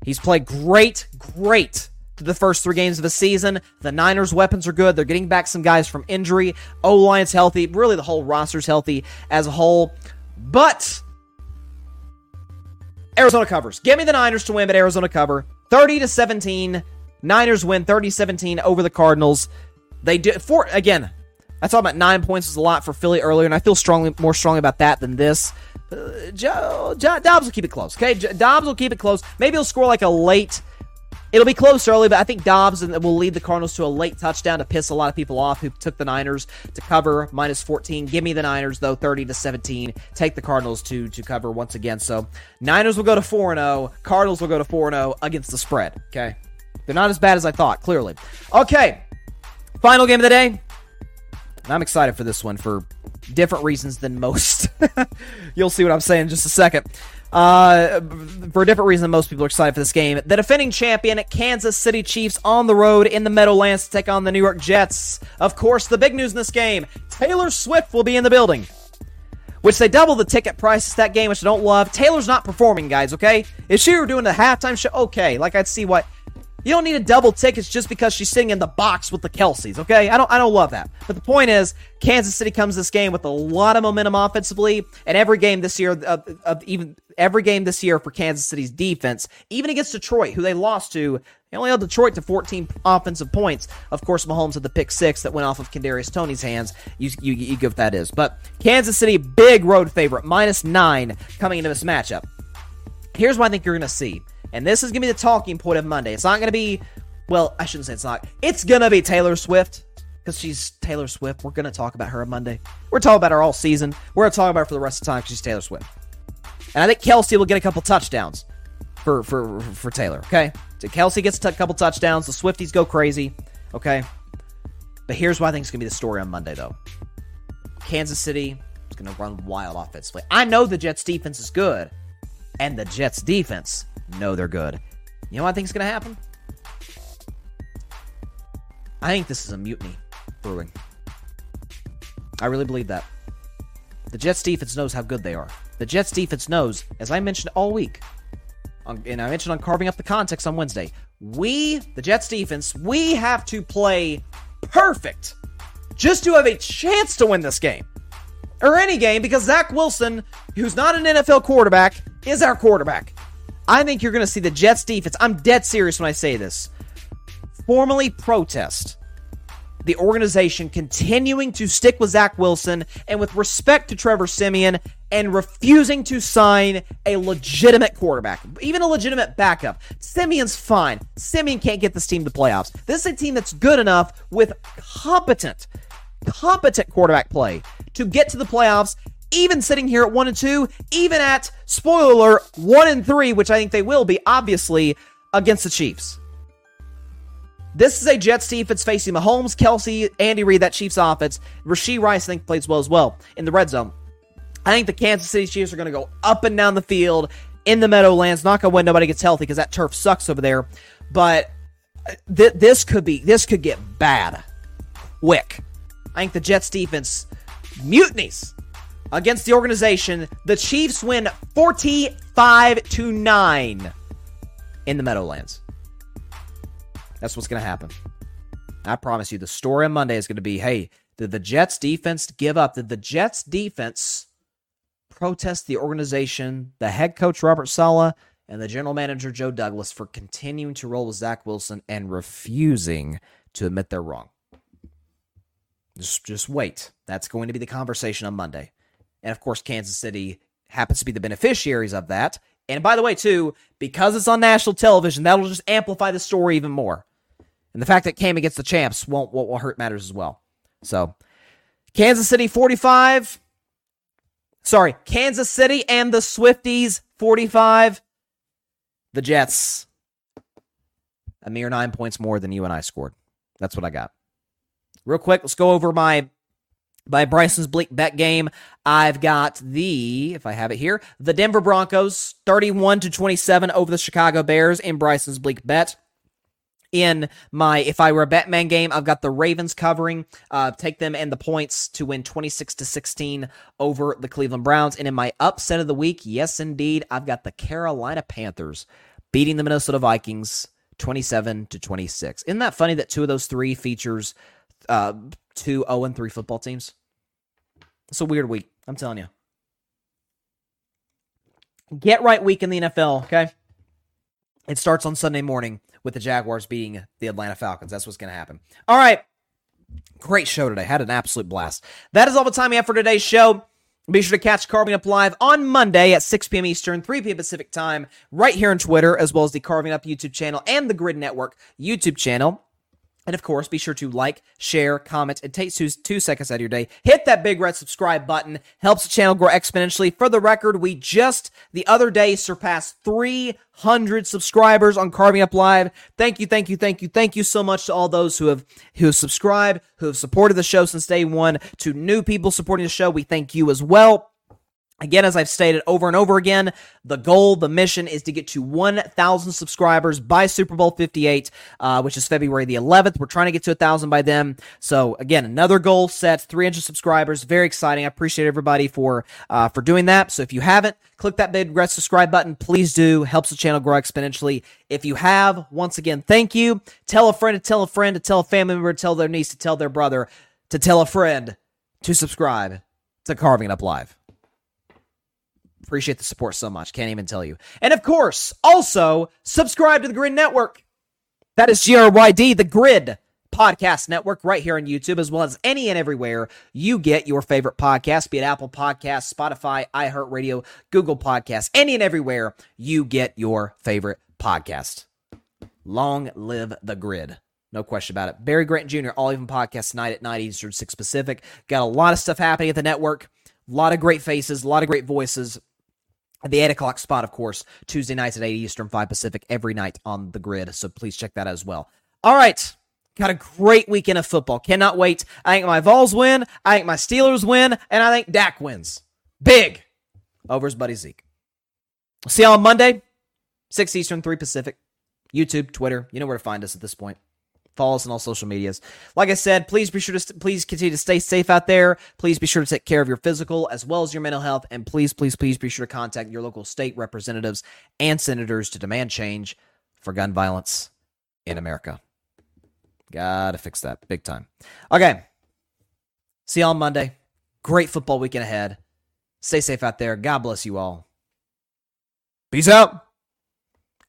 he's played great, great the first three games of the season. The Niners' weapons are good. They're getting back some guys from injury. O line's healthy. Really, the whole roster's healthy as a whole. But Arizona covers. Get me the Niners to win, but Arizona cover. 30 to 17. Niners win 30 17 over the Cardinals. They do for again. I talked about nine points was a lot for Philly earlier, and I feel strongly more strongly about that than this. Uh, Joe, Dobbs will keep it close. Okay, Dobbs will keep it close. Maybe he'll score like a late It'll be close early, but I think Dobbs will lead the Cardinals to a late touchdown to piss a lot of people off who took the Niners to cover minus 14. Give me the Niners though, 30 to 17. Take the Cardinals to to cover once again. So Niners will go to 4 0. Cardinals will go to 4 0 against the spread. Okay. They're not as bad as I thought, clearly. Okay. Final game of the day. I'm excited for this one for different reasons than most. You'll see what I'm saying in just a second. Uh, for a different reason most people are excited for this game. The defending champion, Kansas City Chiefs, on the road in the Meadowlands to take on the New York Jets. Of course, the big news in this game Taylor Swift will be in the building. Which they double the ticket prices that game, which I don't love. Taylor's not performing, guys, okay? If she were doing the halftime show, okay. Like I'd see what you don't need a double tickets just because she's sitting in the box with the Kelces, okay? I don't I don't love that. But the point is, Kansas City comes this game with a lot of momentum offensively, and every game this year, of, uh, even every game this year for Kansas City's defense, even against Detroit, who they lost to, they only held Detroit to 14 offensive points. Of course, Mahomes had the pick six that went off of Kadarius Toney's hands. You, you, you give that is, but Kansas City big road favorite, minus nine coming into this matchup. Here's what I think you're going to see. And this is going to be the talking point of Monday. It's not going to be, well, I shouldn't say it's not. It's going to be Taylor Swift because she's Taylor Swift. We're going to talk about her on Monday. We're talking about her all season. We're going to talk about her for the rest of the time because she's Taylor Swift. And I think Kelce will get a couple touchdowns for, for, for Taylor, okay? So Kelce gets a couple touchdowns. The Swifties go crazy, okay? But here's why I think it's to be the story on Monday, though. Kansas City is to run wild offensively. I know the Jets defense is good, and the Jets defense know they're good. You know what I think is going to happen? I think this is a mutiny brewing. I really believe that. The Jets defense knows how good they are. The Jets defense knows, as I mentioned all week, and I mentioned on carving up the context on Wednesday, we, the Jets defense, we have to play perfect just to have a chance to win this game. Or any game, because Zach Wilson, who's not an NFL quarterback, is our quarterback. I think you're going to see the Jets defense. I'm dead serious when I say this. Formally protest the organization continuing to stick with Zach Wilson and with respect to Trevor Siemian and refusing to sign a legitimate quarterback, even a legitimate backup. Siemian's fine. Siemian can't get this team to playoffs. This is a team that's good enough with competent, competent quarterback play to get to the playoffs even sitting here at one and two, even at spoiler one and three, which I think they will be, obviously, against the Chiefs. This is a Jets defense facing Mahomes, Kelce, Andy Reid, that Chiefs offense. Rashee Rice, I think, plays well as well in the red zone. I think the Kansas City Chiefs are going to go up and down the field in the Meadowlands. Not going to win. Nobody gets healthy because that turf sucks over there. But uh, th- this could be this could get bad quick. I think the Jets defense mutinies against the organization. The Chiefs win 45 to 9 in the Meadowlands. That's what's going to happen. I promise you, the story on Monday is going to be hey, did the Jets defense give up? Did the Jets defense protest the organization, the head coach Robert Saleh, and the general manager Joe Douglas for continuing to roll with Zach Wilson and refusing to admit they're wrong? Just, just wait. That's going to be the conversation on Monday. And of course, Kansas City happens to be the beneficiaries of that. And by the way, too, because it's on national television, that'll just amplify the story even more. And the fact that it came against the champs won't, won't, won't hurt matters as well. So, Kansas City 45. Sorry, Kansas City and the Swifties 45. The Jets, a mere nine points more than you and I scored. That's what I got. Real quick, let's go over my by Bryson's Bleak Bet game, I've got the, if I have it here, the Denver Broncos 31 to 27 over the Chicago Bears in Bryson's Bleak Bet. In my, if I were a Bettin' Man game, I've got the Ravens covering, uh, take them and the points to win 26 to 16 over the Cleveland Browns. And in my upset of the week, yes, indeed, I've got the Carolina Panthers beating the Minnesota Vikings 27 to 26. Isn't that funny that two of those three features uh, two 0 3 football teams? It's a weird week. I'm telling you. Get right week in the NFL, okay? It starts on Sunday morning with the Jaguars beating the Atlanta Falcons. That's what's going to happen. All right. Great show today. Had an absolute blast. That is all the time we have for today's show. Be sure to catch Carving Up Live on Monday at 6 p.m. Eastern, 3 p.m. Pacific time, right here on Twitter, as well as the Carving Up YouTube channel and the Gryd Network YouTube channel. And of course, be sure to like, share, comment. It takes two, two seconds out of your day. Hit that big red subscribe button. Helps the channel grow exponentially. For the record, we just the other day surpassed 300 subscribers on Carving Up Live. Thank you, thank you, thank you, thank you so much to all those who have who have subscribed, who have supported the show since day one. To new people supporting the show, we thank you as well. Again, as I've stated over and over again, the goal, the mission is to get to 1,000 subscribers by Super Bowl 58, uh, which is February the 11th. We're trying to get to 1,000 by then. So again, another goal set, 300 subscribers. Very exciting. I appreciate everybody for uh, for doing that. So if you haven't, click that big red subscribe button. Please do. Helps the channel grow exponentially. If you have, once again, thank you. Tell a friend to tell a friend to tell a family member to tell their niece to tell their brother to tell a friend to subscribe to Carving It Up Live. Appreciate the support so much. Can't even tell you. And of course, also subscribe to the Gryd Network. That is G R Y D, the Gryd Podcast Network, right here on YouTube, as well as any and everywhere you get your favorite podcast, be it Apple Podcasts, Spotify, iHeartRadio, Google Podcasts, any and everywhere you get your favorite podcast. Long live the Gryd. No question about it. Barry Grant Jr., All Even Podcast tonight at 9 Eastern, 6 Pacific. Got a lot of stuff happening at the network. A lot of great faces, a lot of great voices. The 8 o'clock spot, of course, Tuesday nights at 8 Eastern, 5 Pacific, every night on the Gryd. So please check that as well. All right. Got a great weekend of football. Cannot wait. I think my Vols win. I think my Steelers win. And I think Dak wins. Big over his buddy Zeke. See y'all on Monday, 6 Eastern, 3 Pacific. YouTube, Twitter. You know where to find us at this point. Follow us on all social medias. Like I said, please be sure to please continue to stay safe out there. Please be sure to take care of your physical as well as your mental health, and please, please, please be sure to contact your local state representatives and senators to demand change for gun violence in America. Gotta fix that big time. Okay, see you on Monday. Great football weekend ahead. Stay safe out there. God bless you all. Peace out.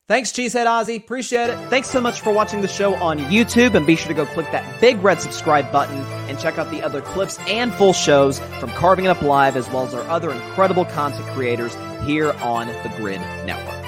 Thanks, Cheesehead Ozzy. Appreciate it. Thanks so much for watching the show on YouTube, and be sure to go click that big red subscribe button and check out the other clips and full shows from Carving It Up Live, as well as our other incredible content creators here on the Gryd Network.